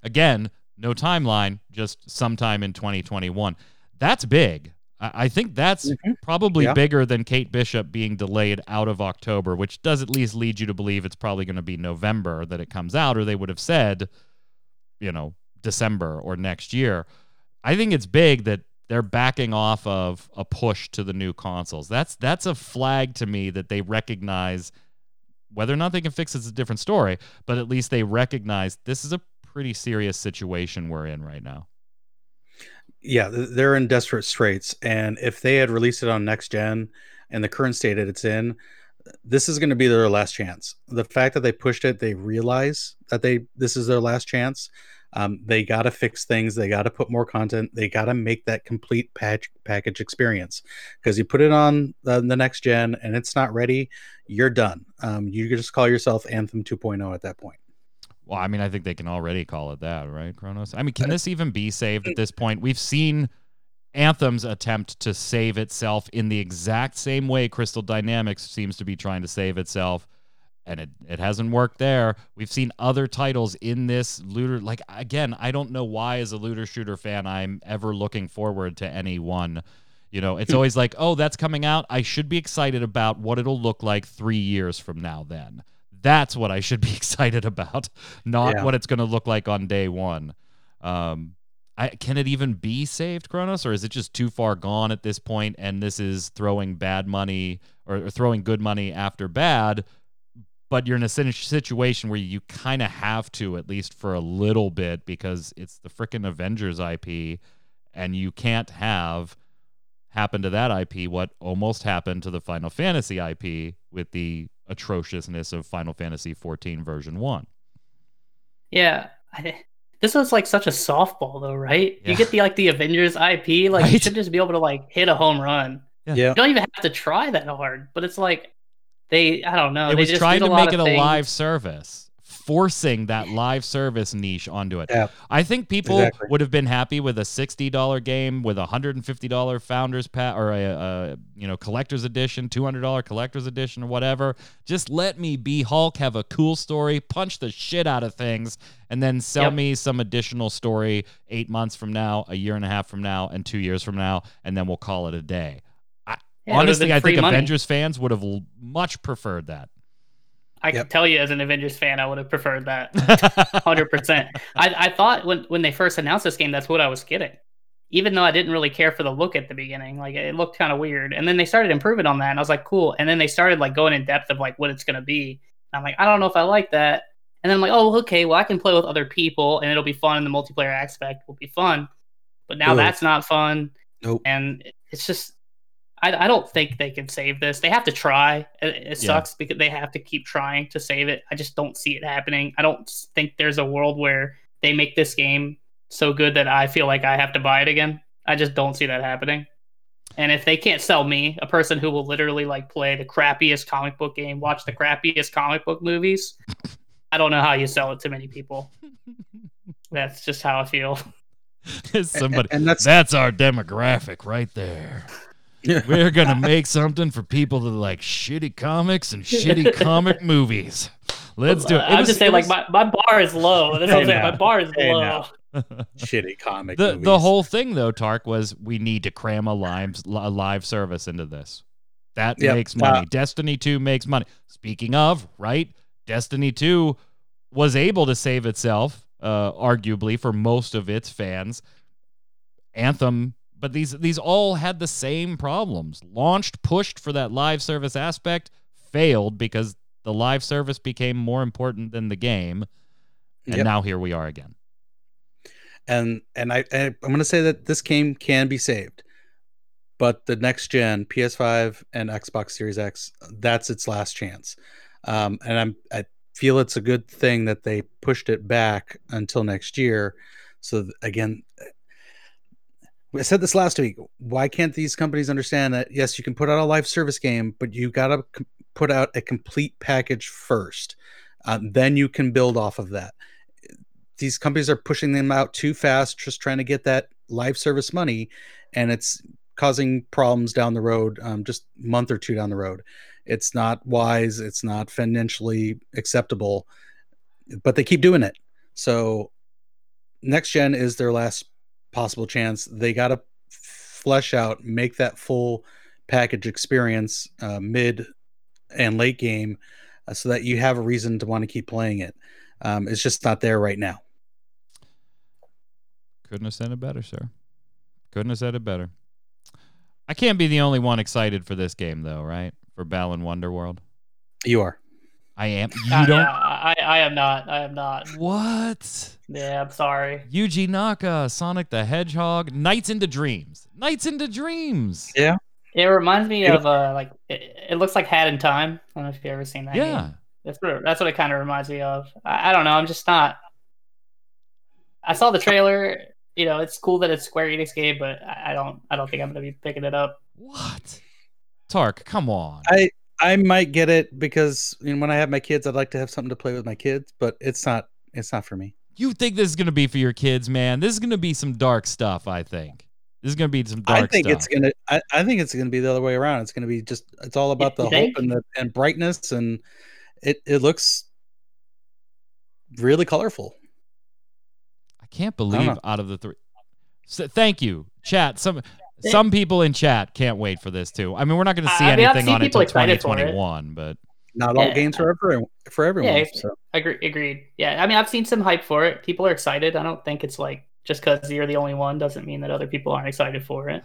S1: Again, no timeline, just sometime in 2021. That's big. I think that's
S2: Mhm.
S1: probably
S2: Yeah.
S1: bigger than Kate Bishop being delayed out of October, which does at least lead you to believe it's probably going to be November that it comes out, or they would have said, you know, December or next year. I think it's big that they're backing off of a push to the new consoles. That's that's a flag to me that they recognize whether or not they can fix it's a different story, but at least they recognize this is a pretty serious situation we're in right now.
S2: yeah, they're in desperate straits. And if they had released it on next gen and the current state that it's in, this is going to be their last chance. The fact that they pushed it, they realize that they this is their last chance. Um, they got to fix things. They got to put more content. They got to make that complete patch package experience. Because you put it on the, the next gen and it's not ready, you're done. Um, you just call yourself Anthem 2.0 at that point.
S1: Well, I mean, I think they can already call it that, right, Kronos? I mean, can this even be saved at this point? We've seen Anthem's attempt to save itself in the exact same way Crystal Dynamics seems to be trying to save itself, and it, it hasn't worked there. We've seen other titles in this looter. Like, again, I don't know why, as a looter shooter fan, I'm ever looking forward to any one. You know, it's always like, oh, that's coming out. I should be excited about what it'll look like three years from now, then. That's what I should be excited about, not
S2: Yeah.
S1: what it's going to look like on day one. Um, I, can it even be saved, Kronos, or is it just too far gone at this point? And this is throwing bad money or, or throwing good money after bad, but you're in a situation where you kind of have to, at least for a little bit, because it's the freaking Avengers IP, and you can't have happen to that IP what almost happened to the Final Fantasy IP with the atrociousness of Final Fantasy 14 version 1.
S3: Yeah, this was like such a softball, though, right?
S1: Yeah.
S3: You get the like the Avengers IP, like you should just be able to like hit a home run.
S1: Yeah.
S3: You don't even have to try that hard, but it's like they, I don't know,
S1: it
S3: they
S1: was
S3: just
S1: trying
S3: did
S1: to make it
S3: of
S1: a
S3: things.
S1: live service, forcing that live service niche onto it.
S2: Yeah.
S1: I think people
S2: Exactly.
S1: would have been happy with a sixty dollar game with a hundred and fifty dollar founders pack or a, a you know collector's edition, two hundred dollar collector's edition or whatever. Just let me be Hulk, have a cool story, punch the shit out of things, and then sell
S3: Yep.
S1: me some additional story eight months from now, a year and a half from now, and two years from now, and then we'll call it a day. I,
S3: Yeah, it would have
S1: honestly, I think
S3: money.
S1: Avengers fans would have l- much preferred that.
S3: I
S2: Yep.
S3: can tell you, as an Avengers fan, I would have preferred that. Hundred percent. I, I thought when when they first announced this game, that's what I was getting. Even though I didn't really care for the look at the beginning, like it looked kind of weird. And then they started improving on that, and I was like, cool. And then they started like going in depth of like what it's gonna be. And I'm like, I don't know if I like that. And then I'm like, oh, okay, well I can play with other people, and it'll be fun, and the multiplayer aspect will be fun. But now
S2: Ugh.
S3: that's not fun,
S2: Nope.
S3: and it's just I, I don't think they can save this. They have to try. It, it
S1: Yeah.
S3: sucks because they have to keep trying to save it. I just don't see it happening. I don't think there's a world where they make this game so good that I feel like I have to buy it again. I just don't see that happening. And if they can't sell me, a person who will literally like play the crappiest comic book game, watch the crappiest comic book movies, I don't know how you sell it to many people. That's just how I feel.
S1: There's somebody.
S2: and that's
S1: That's our demographic right there. We're gonna make something for people that like shitty comics and shitty comic movies. Let's do it. It
S3: I'm
S1: was-
S3: just saying,
S1: it
S3: like my, my bar is low. That's what I'm
S2: Hey,
S3: saying. My bar is
S2: Hey,
S3: low.
S2: now. shitty comic.
S1: the the whole thing though, Tark, was we need to cram a live a live service into this. That
S2: Yep.
S1: makes money.
S2: Uh,
S1: Destiny 2 makes money. Speaking of, right? Destiny 2 was able to save itself, uh, arguably, for most of its fans. Anthem, but these these all had the same problems. Launched, pushed for that live service aspect, failed because the live service became more important than the game. And
S2: Yep.
S1: now here we are again.
S2: and and I, I I'm going to say that this game can be saved, but the next gen PS5 and Xbox Series X, that's its last chance. Um, and I'm I feel it's a good thing that they pushed it back until next year. So again, I said this last week. Why can't these companies understand that? Yes, you can put out a live service game, but you got to c- put out a complete package first. Um, then you can build off of that these companies are pushing them out too fast, just trying to get that live service money, and it's causing problems down the road, um, just month or two down the road. It's not wise. It's not financially acceptable, but they keep doing it. So next gen is their last possible chance. They got to flesh out, make that full package experience, uh, mid and late game, uh, so that you have a reason to want to keep playing it. Um, it's just not there right now.
S1: Couldn't have said it better, sir. Couldn't have said it better. I can't be the only one excited for this game, though, right? For Balan Wonderworld.
S2: You are.
S1: I am. You
S3: I,
S1: don't.
S3: I, I am not. I am not.
S1: What?
S3: Yeah, I'm sorry.
S1: Yuji Naka, Sonic the Hedgehog, Nights into Dreams. Nights into Dreams. Yeah.
S3: It reminds me
S2: It-
S3: of uh, like it, it looks like Hat in Time. I don't know if you've ever seen that.
S1: Yeah.
S3: game. that's what that's what it kind of reminds me of. I, I don't know. I'm just not. I saw the trailer. You know, it's cool that it's Square Enix game, but I I don't. I don't think I'm gonna be picking it up.
S1: What? Tark, come on.
S2: I I might get it because you know, when I have my kids, I'd like to have something to play with my kids, but it's not. It's not for me.
S1: you think this is going to be for your kids, man? This is going to be some dark stuff, I think. This is going to be some dark
S2: I think
S1: stuff.
S2: it's gonna. I, I think it's gonna be the other way around. It's gonna be just. It's all about the
S3: you
S2: hope and the and brightness, and it it looks really colorful.
S1: I can't
S2: know.
S1: believe out of the three. So, thank you, chat. Some some people in chat can't wait for this too. I mean, we're not going to see
S3: I mean,
S1: anything
S3: seen
S1: on it until
S3: excited for it.
S1: 2021, but
S2: Not all
S3: Yeah.
S2: games are for for everyone.
S3: Yeah,
S2: so.
S3: Agree, agreed. Yeah, I mean, I've seen some hype for it. People are excited. I don't think it's like just because you're the only one doesn't mean that other people aren't excited for it.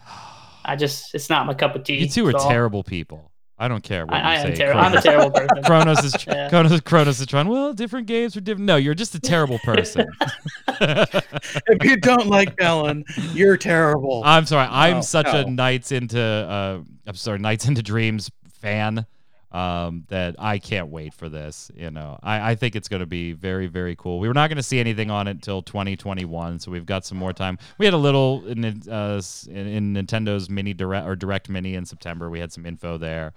S3: I just, it's not my cup of tea.
S1: you two are
S3: so
S1: terrible people. I don't care what
S3: I, I
S1: you
S3: am
S1: say.
S3: terrible. I'm a terrible person.
S1: Kronos is
S3: Yeah.
S1: Kronos, Kronos is trying. Well, different games for different. No, you're just a terrible person.
S2: if you don't like Ellen, you're terrible.
S1: I'm sorry. I'm
S2: No,
S1: such a
S2: no.
S1: Nights into uh, I'm sorry, Nights into Dreams fan um, that I can't wait for this. You know, I, I think it's going to be very very cool. We were not going to see anything on it until 2021, so we've got some more time. We had a little in uh, in, in Nintendo's mini direct or direct mini in September. We had some info there.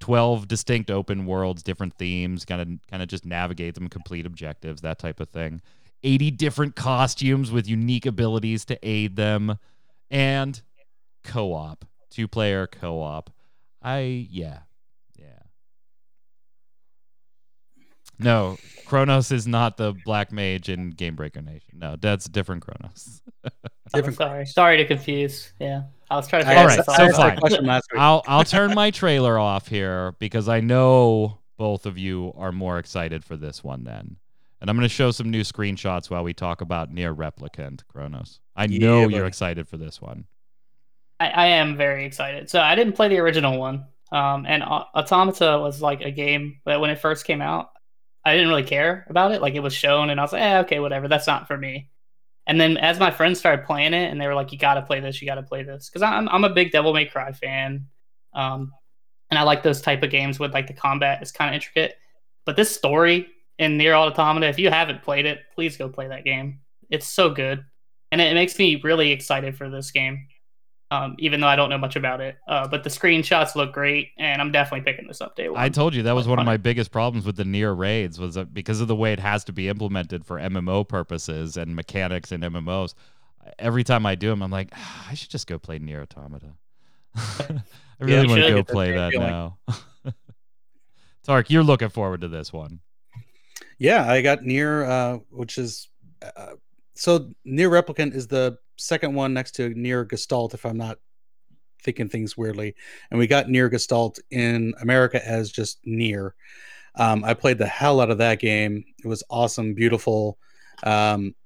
S1: 12 distinct open worlds, different themes, kind of kind of just navigate them, complete objectives, that type of thing. 80 different costumes with unique abilities to aid them and co-op, two-player co-op. I yeah. Yeah. No, Kronos is not the black mage in Game Breaker Nation. No, that's different Kronos.
S2: Different
S3: sorry. Sorry to confuse. Yeah, I was trying to.
S2: I
S3: figure
S1: All
S2: asked-
S1: right,
S3: this
S1: so
S2: I
S3: out.
S2: asked that
S1: fine.
S2: question last.
S1: I'll I'll turn my trailer off here because I know both of you are more excited for this one then. And I'm going to show some new screenshots while we talk about Nier Replicant Kronos. I
S2: Yeah,
S1: know you're excited for this one.
S3: I, I am very excited. So I didn't play the original one, um, and Au- Automata was like a game that when it first came out, I didn't really care about it. Like it was shown, and I was like, eh, okay, whatever. That's not for me. And then as my friends started playing it, and they were like, "You got to play this. You got to play this," because I'm I'm a big Devil May Cry fan. Um, and I like those type of games with like the combat is kind of intricate. But this story in Nier Automata, if you haven't played it, please go play that game. It's so good, and it makes me really excited for this game. Um, even though I don't know much about it, uh, but the screenshots look great, and I'm definitely picking this up day one.
S1: I told you that was one of my biggest problems with the Nier raids was that because of the way it has to be implemented for MMO purposes and mechanics and MMOs. Every time I do them, I'm like, "Ah, I should just go play Nier Automata. I really
S3: you
S1: want to go play that
S2: feeling.
S1: now. Tark, you're looking forward to this one.
S2: Yeah, I got Nier, uh, which is uh, so Nier Replicant is the second one next to Nier Gestalt, if I'm not thinking things weirdly. And we got Nier Gestalt in America as just Nier. Um, I played the hell out of that game. It was awesome, beautiful. Um,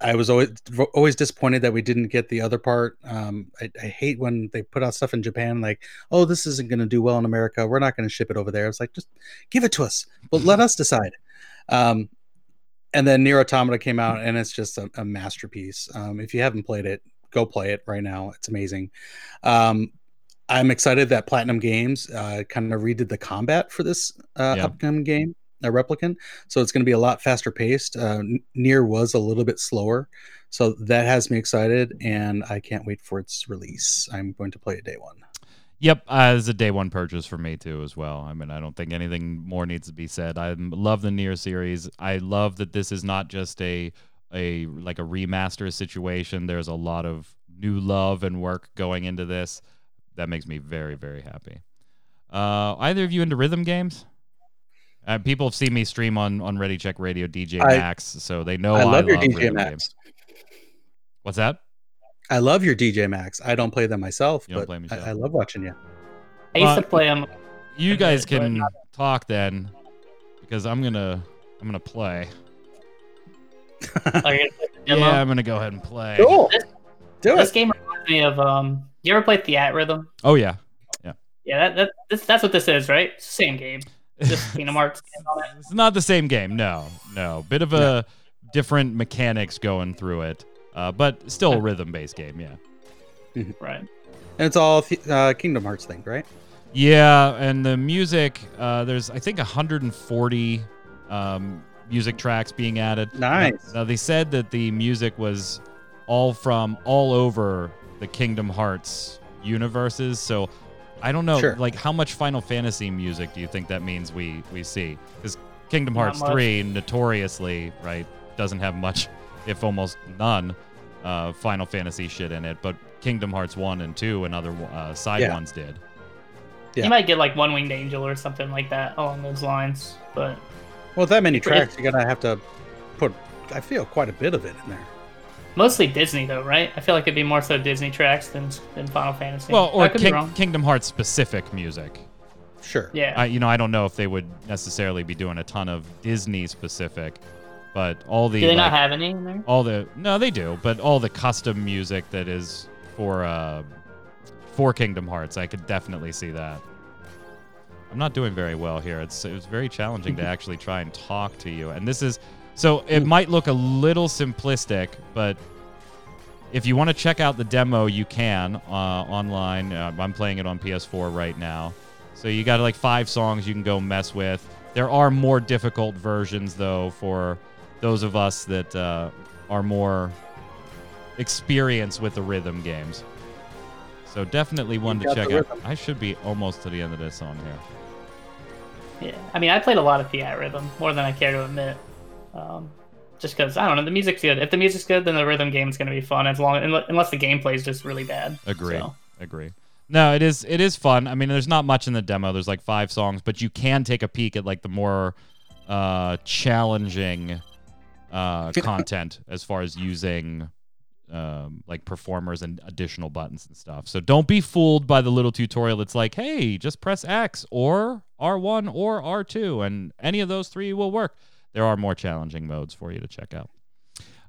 S2: I was always always disappointed that we didn't get the other part. Um, I, I hate when they put out stuff in Japan like, "Oh, this isn't going to do well in America. We're not going to ship it over there." It's like, just give it to us, but let us decide. Um, and then Nier Automata came out, and it's just a, a masterpiece. Um, if you haven't played it, go play it right now. It's amazing. Um, I'm excited that Platinum Games uh, kind of redid the combat for this uh,
S1: Yeah.
S2: upcoming game, a replicant. So it's going to be a lot faster paced. Uh, N- Nier was a little bit slower, so that has me excited, and I can't wait for its release. I'm going to play it day one.
S1: Yep, uh, it's a day one purchase for me too as well. I mean, I don't think anything more needs to be said. I love the Nier series. I love that this is not just a a like a remaster situation. There's a lot of new love and work going into this. That makes me very very happy. Uh, either of you into rhythm games? Uh, people have seen me stream on on Ready Check Radio DJ
S2: I-
S1: Max, so they know
S2: I love your
S1: rhythm
S2: DJ Max.
S1: games. What's that?
S2: I love your DJ Max. I don't play them myself,
S1: You
S2: but I. I love watching you.
S3: I used
S1: Well,
S3: to play them.
S1: You guys can talk then, because I'm gonna I'm gonna play.
S3: Like,
S1: Yeah. I'm gonna go ahead and play.
S2: Cool.
S3: This-
S2: Do
S3: This
S2: it.
S3: game reminds me of um. You ever play Theatrhythm?
S1: Oh yeah,
S3: Yeah, Yeah, that, that this, that's what this is, right? It's the same game. Just Kingdom Hearts. game on it.
S1: it's not the same game. No, no, bit of a different mechanics going through it, uh, but still a rhythm-based game. Yeah,
S3: Right.
S2: And it's all uh, Kingdom Hearts thing, right?
S1: yeah, and the music. Uh, there's I think 140 um, music tracks being added.
S2: Nice.
S1: Now, now they said that the music was all from all over the Kingdom Hearts universes. So I don't know,
S2: Sure.
S1: like how much Final Fantasy music do you think that means we we see? Because Kingdom Hearts
S3: much.
S1: three notoriously right doesn't have much, if almost none, uh, Final Fantasy shit in it. But Kingdom Hearts one and two and other uh, side
S2: Yeah.
S1: ones did.
S2: Yeah.
S3: You might get like One Winged Angel or something like that along those lines, but
S2: Well, that many
S3: But
S2: tracks, you're gonna have to put. I feel quite a bit of it in there.
S3: mostly Disney though, right? I feel like it'd be more so Disney tracks than than Final Fantasy.
S1: Well, or
S3: I could be
S1: King- Kingdom Hearts specific music.
S2: Sure.
S3: Yeah.
S1: I, you know, I don't know if they would necessarily be doing a ton of Disney specific, but all the
S3: Do they not have any in there?
S1: all the no, they do, but all the custom music that is for uh for Kingdom Hearts, I could definitely see that. I'm not doing very well here. It's it was very challenging to actually try and talk to you, and this is so it might look a little simplistic, but if you want to check out the demo, you can uh, online. Uh, I'm playing it on PS4 right now. So you got like five songs you can go mess with. There are more difficult versions though for those of us that uh, are more experienced with the rhythm games. So definitely one
S2: You
S1: to check out. I should be almost to the end of this song here.
S3: Yeah. I mean, I played a lot of Theatrhythm more than I care to admit. Um, just because I don't know, the music's good. If the music's good, then the rhythm game's gonna be fun. As long unless the gameplay is just really bad.
S1: Agree.
S3: So,
S1: Agree. No, it is it is fun. I mean, there's not much in the demo. There's like five songs, but you can take a peek at like the more uh, challenging uh, content as far as using um, like performers and additional buttons and stuff. So don't be fooled by the little tutorial. It's like, hey, just press X or R1 or R2, and any of those three will work. There are more challenging modes for you to check out.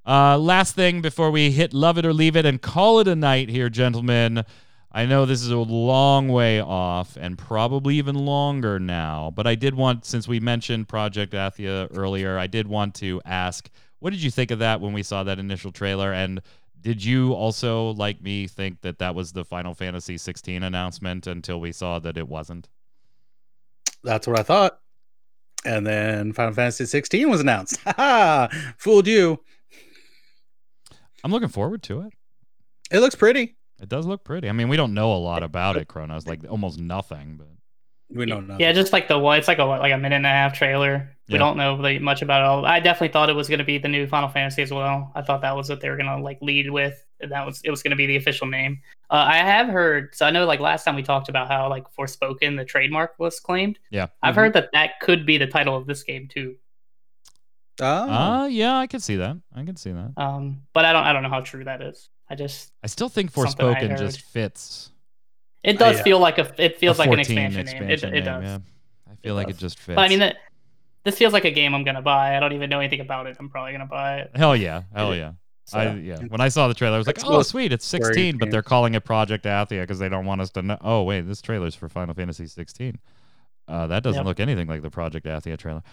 S1: Uh, last thing before we hit love it or leave it and call it a night here, gentlemen. I know this is a long way off and probably even longer now, but I did want, since we mentioned Project Athia earlier, I did want to ask, what did you think of that when we saw that initial trailer? And Did you also, like me, think that that was the Final Fantasy 16 announcement until we saw that it wasn't?
S2: That's what I thought. And then Final Fantasy 16 was announced. Ha ha! Fooled you.
S1: I'm looking forward to it.
S2: It looks pretty.
S1: It does look pretty. I mean, we don't know a lot about it, Kronos, like almost nothing, but
S2: We know nothing.
S3: Yeah, just like the one. It's like a what, like a minute and a half trailer. We
S1: Yeah.
S3: don't know really much about it all. I definitely thought it was going to be the new Final Fantasy as well. I thought that was what they were going to like lead with. And that was it was going to be the official name. Uh, I have heard. So I know like last time we talked about how like Forspoken the trademark was claimed.
S1: Yeah.
S3: I've
S2: Mhm.
S3: heard that that could be the title of this game too.
S2: Oh.
S1: uh yeah, I can see that. I can see that.
S3: Um, but I don't I don't know how true that is. I just
S1: I still think
S3: Something I
S1: Forspoken just fits.
S3: it does
S2: yeah.
S3: feel like a it feels
S1: a
S3: like an
S1: 14
S3: expansion, name. It, it
S1: name,
S3: does.
S1: Yeah. I feel
S3: It
S1: like
S3: does.
S1: it just fits.
S3: But I mean that this feels like a game I'm gonna buy. I don't even know anything about it. I'm probably gonna buy it.
S1: hell yeah, hell yeah.
S3: So,
S1: I yeah. When I saw the trailer, I was like, "Oh, sweet, it's 16," but they're calling it Project Athia because they don't want us to know. Oh, wait, this trailer's for Final Fantasy 16. Uh, that doesn't
S3: Yep.
S1: look anything like the Project Athia trailer.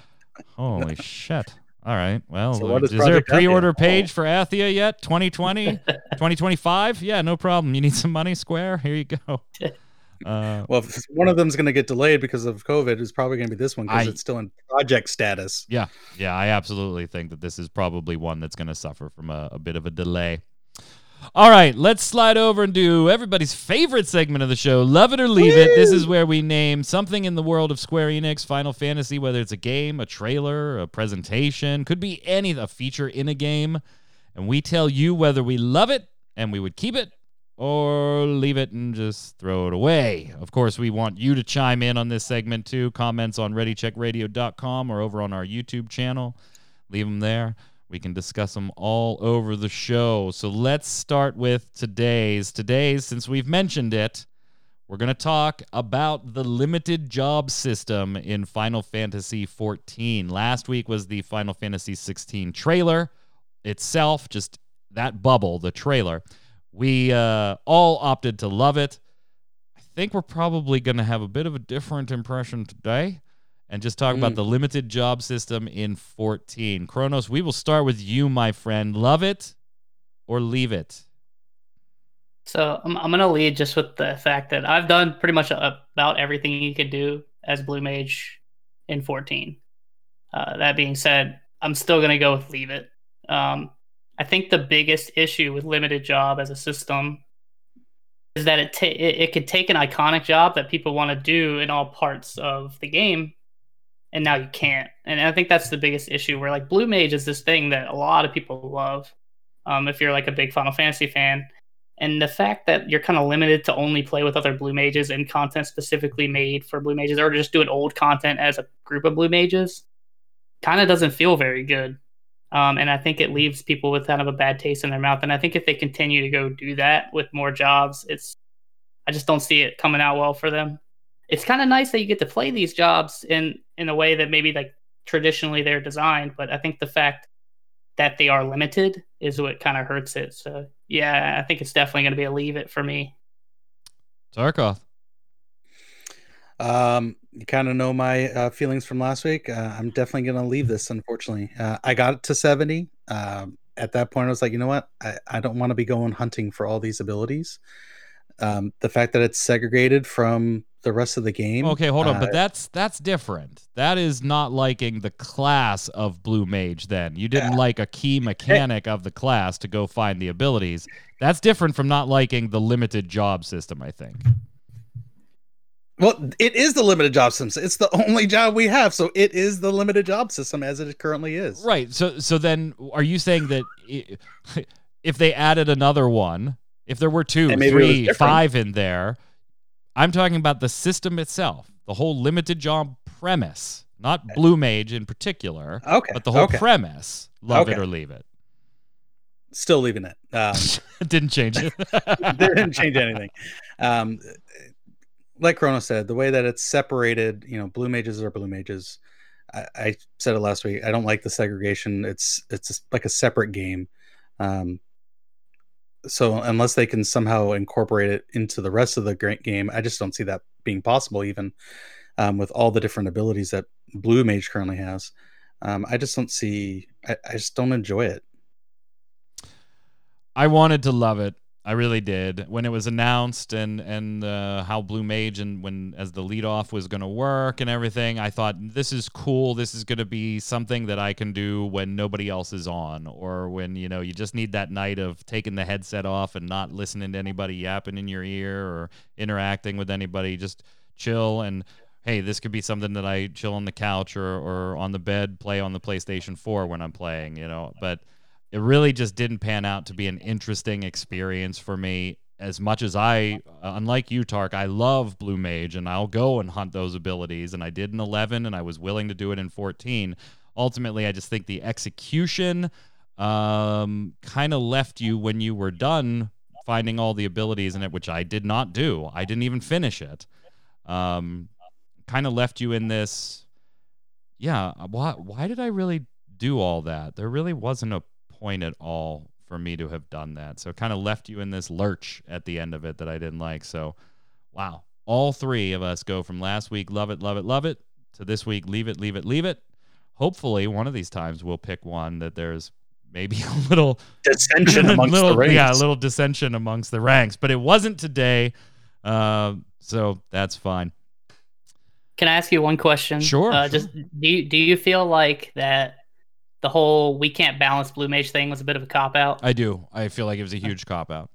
S1: Holy shit! All right, well,
S2: So is
S1: there a pre-order
S2: Oh.
S1: page for Athia yet? 2020, 2025? Yeah, no problem. You need some money, Square? Here you go. Uh,
S2: Well, if one of them's going to get delayed because of COVID, it's probably going to be this one because it's still in project status.
S1: Yeah, yeah, I absolutely think that this is probably one that's going to suffer from a, a bit of a delay. All right, let's slide over and do everybody's favorite segment of the show, Love It or Leave It. This is where we name something in the world of Square Enix, Final Fantasy, whether it's a game, a trailer, a presentation, could be any a feature in a game, and we tell you whether we love it and we would keep it or leave it and just throw it away. Of course, we want you to chime in on this segment too. Comments on readycheckradio.com or over on our YouTube channel. Leave them there. We can discuss them all over the show. So let's start with today's. Today's, since we've mentioned it, we're going to talk about the limited job system in Final Fantasy XIV. Last week was the Final Fantasy XVI trailer itself, just that bubble, the trailer. We uh, all opted to love it. I think we're probably going to have a bit of a different impression today and just talk about
S2: Mm.
S1: the limited job system in 14. Kronos, we will start with you, my friend. Love it or leave it?
S3: So I'm I'm gonna lead just with the fact that I've done pretty much about everything you could do as Blue Mage in 14. Uh, that being said, I'm still gonna go with leave it. Um, I think the biggest issue with limited job as a system is that it ta- it, it could take an iconic job that people want to do in all parts of the game, and now you can't. And I think that's the biggest issue. Where like Blue Mage is this thing that a lot of people love. Um, if you're like a big Final Fantasy fan, and the fact that you're kind of limited to only play with other blue mages and content specifically made for blue mages or just doing old content as a group of blue mages kind of doesn't feel very good um, and i think it leaves people with kind of a bad taste in their mouth and i think if they continue to go do that with more jobs it's i just don't see it coming out well for them it's kind of nice that you get to play these jobs in in a way that maybe like traditionally they're designed but i think the fact that they are limited is what kind of hurts it. So yeah, I think it's definitely going to be a leave it for me.
S1: Tarkoth.
S2: Um, you kind of know my uh, feelings from last week. Uh, I'm definitely going to leave this, unfortunately. Uh, I got it to 70. Um, at that point, I was like, you know what? I, I don't want to be going hunting for all these abilities. Um, the fact that it's segregated from the rest of the game.
S1: Okay, hold on,
S2: uh,
S1: but that's that's different. That is not liking the class of blue mage. Then you didn't
S2: Yeah.
S1: like a key mechanic of the class to go find the abilities. That's different from not liking the limited job system. I think.
S2: Well, it is the limited job system. It's the only job we have, so it is the limited job system as it currently is.
S1: Right. So so then are you saying that if they added another one, if there were two,
S2: And maybe it was
S1: three, five in there, I'm talking about the system itself, the whole limited job premise, not blue mage in particular,
S2: Okay.
S1: but the whole
S2: okay.
S1: premise. Love it or leave it.
S2: Still leaving it. Um,
S1: Didn't change it.
S2: didn't change anything. Um, like Chrono said, the way that it's separated, you know, blue mages are blue mages. I, I said it last week. I don't like the segregation. It's it's like a separate game. Um, so unless they can somehow incorporate it into the rest of the game, I just don't see that being possible. Even um, with all the different abilities that blue mage currently has, um, I just don't see. I, I just don't enjoy it.
S1: I wanted to love it. I really did. When it was announced and and uh, how Blue Mage and when as the lead off was going to work and everything, I thought this is cool. This is going to be something that I can do when nobody else is on, or when you know you just need that night of taking the headset off and not listening to anybody yapping in your ear or interacting with anybody. Just chill and hey, this could be something that I chill on the couch or or on the bed, play on the PlayStation 4 when I'm playing. You know, but it really just didn't pan out to be an interesting experience for me. As much as I, uh, unlike you, Tark, I love Blue Mage and I'll go and hunt those abilities. And I did in 11 and I was willing to do it in 14. Ultimately, I just think the execution um, kind of left you when you were done finding all the abilities in it, which I did not do. I didn't even finish it. Um, kind of left you in this, yeah, why, why did I really do all that? There really wasn't a point at all for me to have done that. So it kind of left you in this lurch at the end of it that I didn't like. So, wow. All three of us go from last week, love it, love it, love it, to this week, leave it, leave it, leave it. Hopefully, one of these times we'll pick one that there's maybe a little
S2: dissension amongst
S1: little,
S2: the ranks.
S1: Yeah, a little dissension amongst the ranks, but it wasn't today. Uh, so that's fine.
S3: Can I ask you one question?
S1: Sure.
S3: Uh, just do you, do you feel like that the whole we can't balance blue mage thing was a bit of a cop out?
S1: I do. I feel like it was a huge cop out.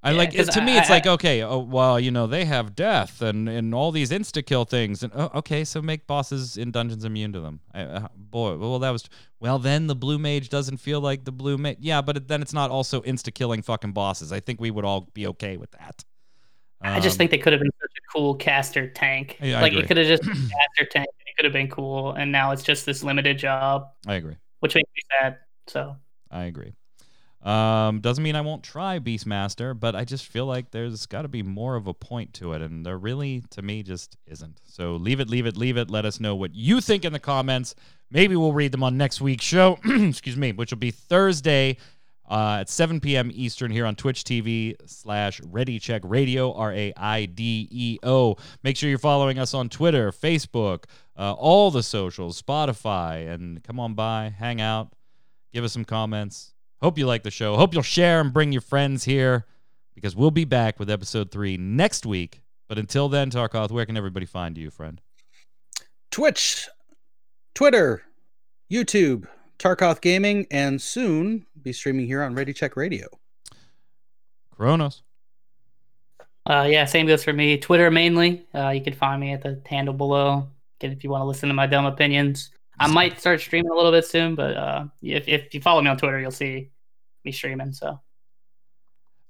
S1: I
S3: Yeah,
S1: like
S3: 'cause
S1: to me. It's
S3: I-
S1: like okay, oh, well, you know, they have death and and all these insta kill things, and oh, okay, so make bosses in dungeons immune to them. I, uh, boy, well, that was well. Then the blue mage doesn't feel like the blue mage. Yeah, but it, then it's not also insta killing fucking bosses. I think we would all be okay with that.
S3: I just
S1: Um,
S3: think they could have been such a cool caster tank.
S1: Yeah, I
S3: like it could have just been caster tank. Could have been cool, and now it's just this limited job,
S1: I agree.
S3: which makes me sad. So
S1: I agree. Um, doesn't mean I won't try Beastmaster, but I just feel like there's got to be more of a point to it, and there really, to me, just isn't. So leave it, leave it, leave it. Let us know what you think in the comments. Maybe we'll read them on next week's show. Excuse me, which will be Thursday uh, at 7 p.m. Eastern here on Twitch TV slash Ready Check Radio, R A I D E O. Make sure you're following us on Twitter, Facebook, uh, all the socials, Spotify, and come on by, hang out, give us some comments. Hope you like the show. Hope you'll share and bring your friends here because we'll be back with episode three next week. But until then, Tarkoth, where can everybody find you, friend?
S2: Twitch, Twitter, YouTube, Tarkoth Gaming, and soon be streaming here on Ready Check Radio.
S1: Kronos.
S3: uh, yeah, same goes for me. Twitter mainly. Uh, you can find me at the handle below. If you want to listen to my dumb opinions. I might start streaming a little bit soon, but uh, if if you follow me on Twitter, you'll see me streaming. So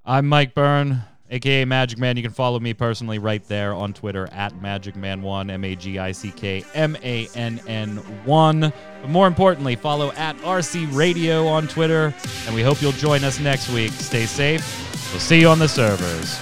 S1: I'm Mike Byrne, aka Magic Man. You can follow me personally right there on Twitter at Magic Man One, M A G I C K M A N N One. But more importantly, follow at RC Radio on Twitter, and we hope you'll join us next week. Stay safe. We'll see you on the servers.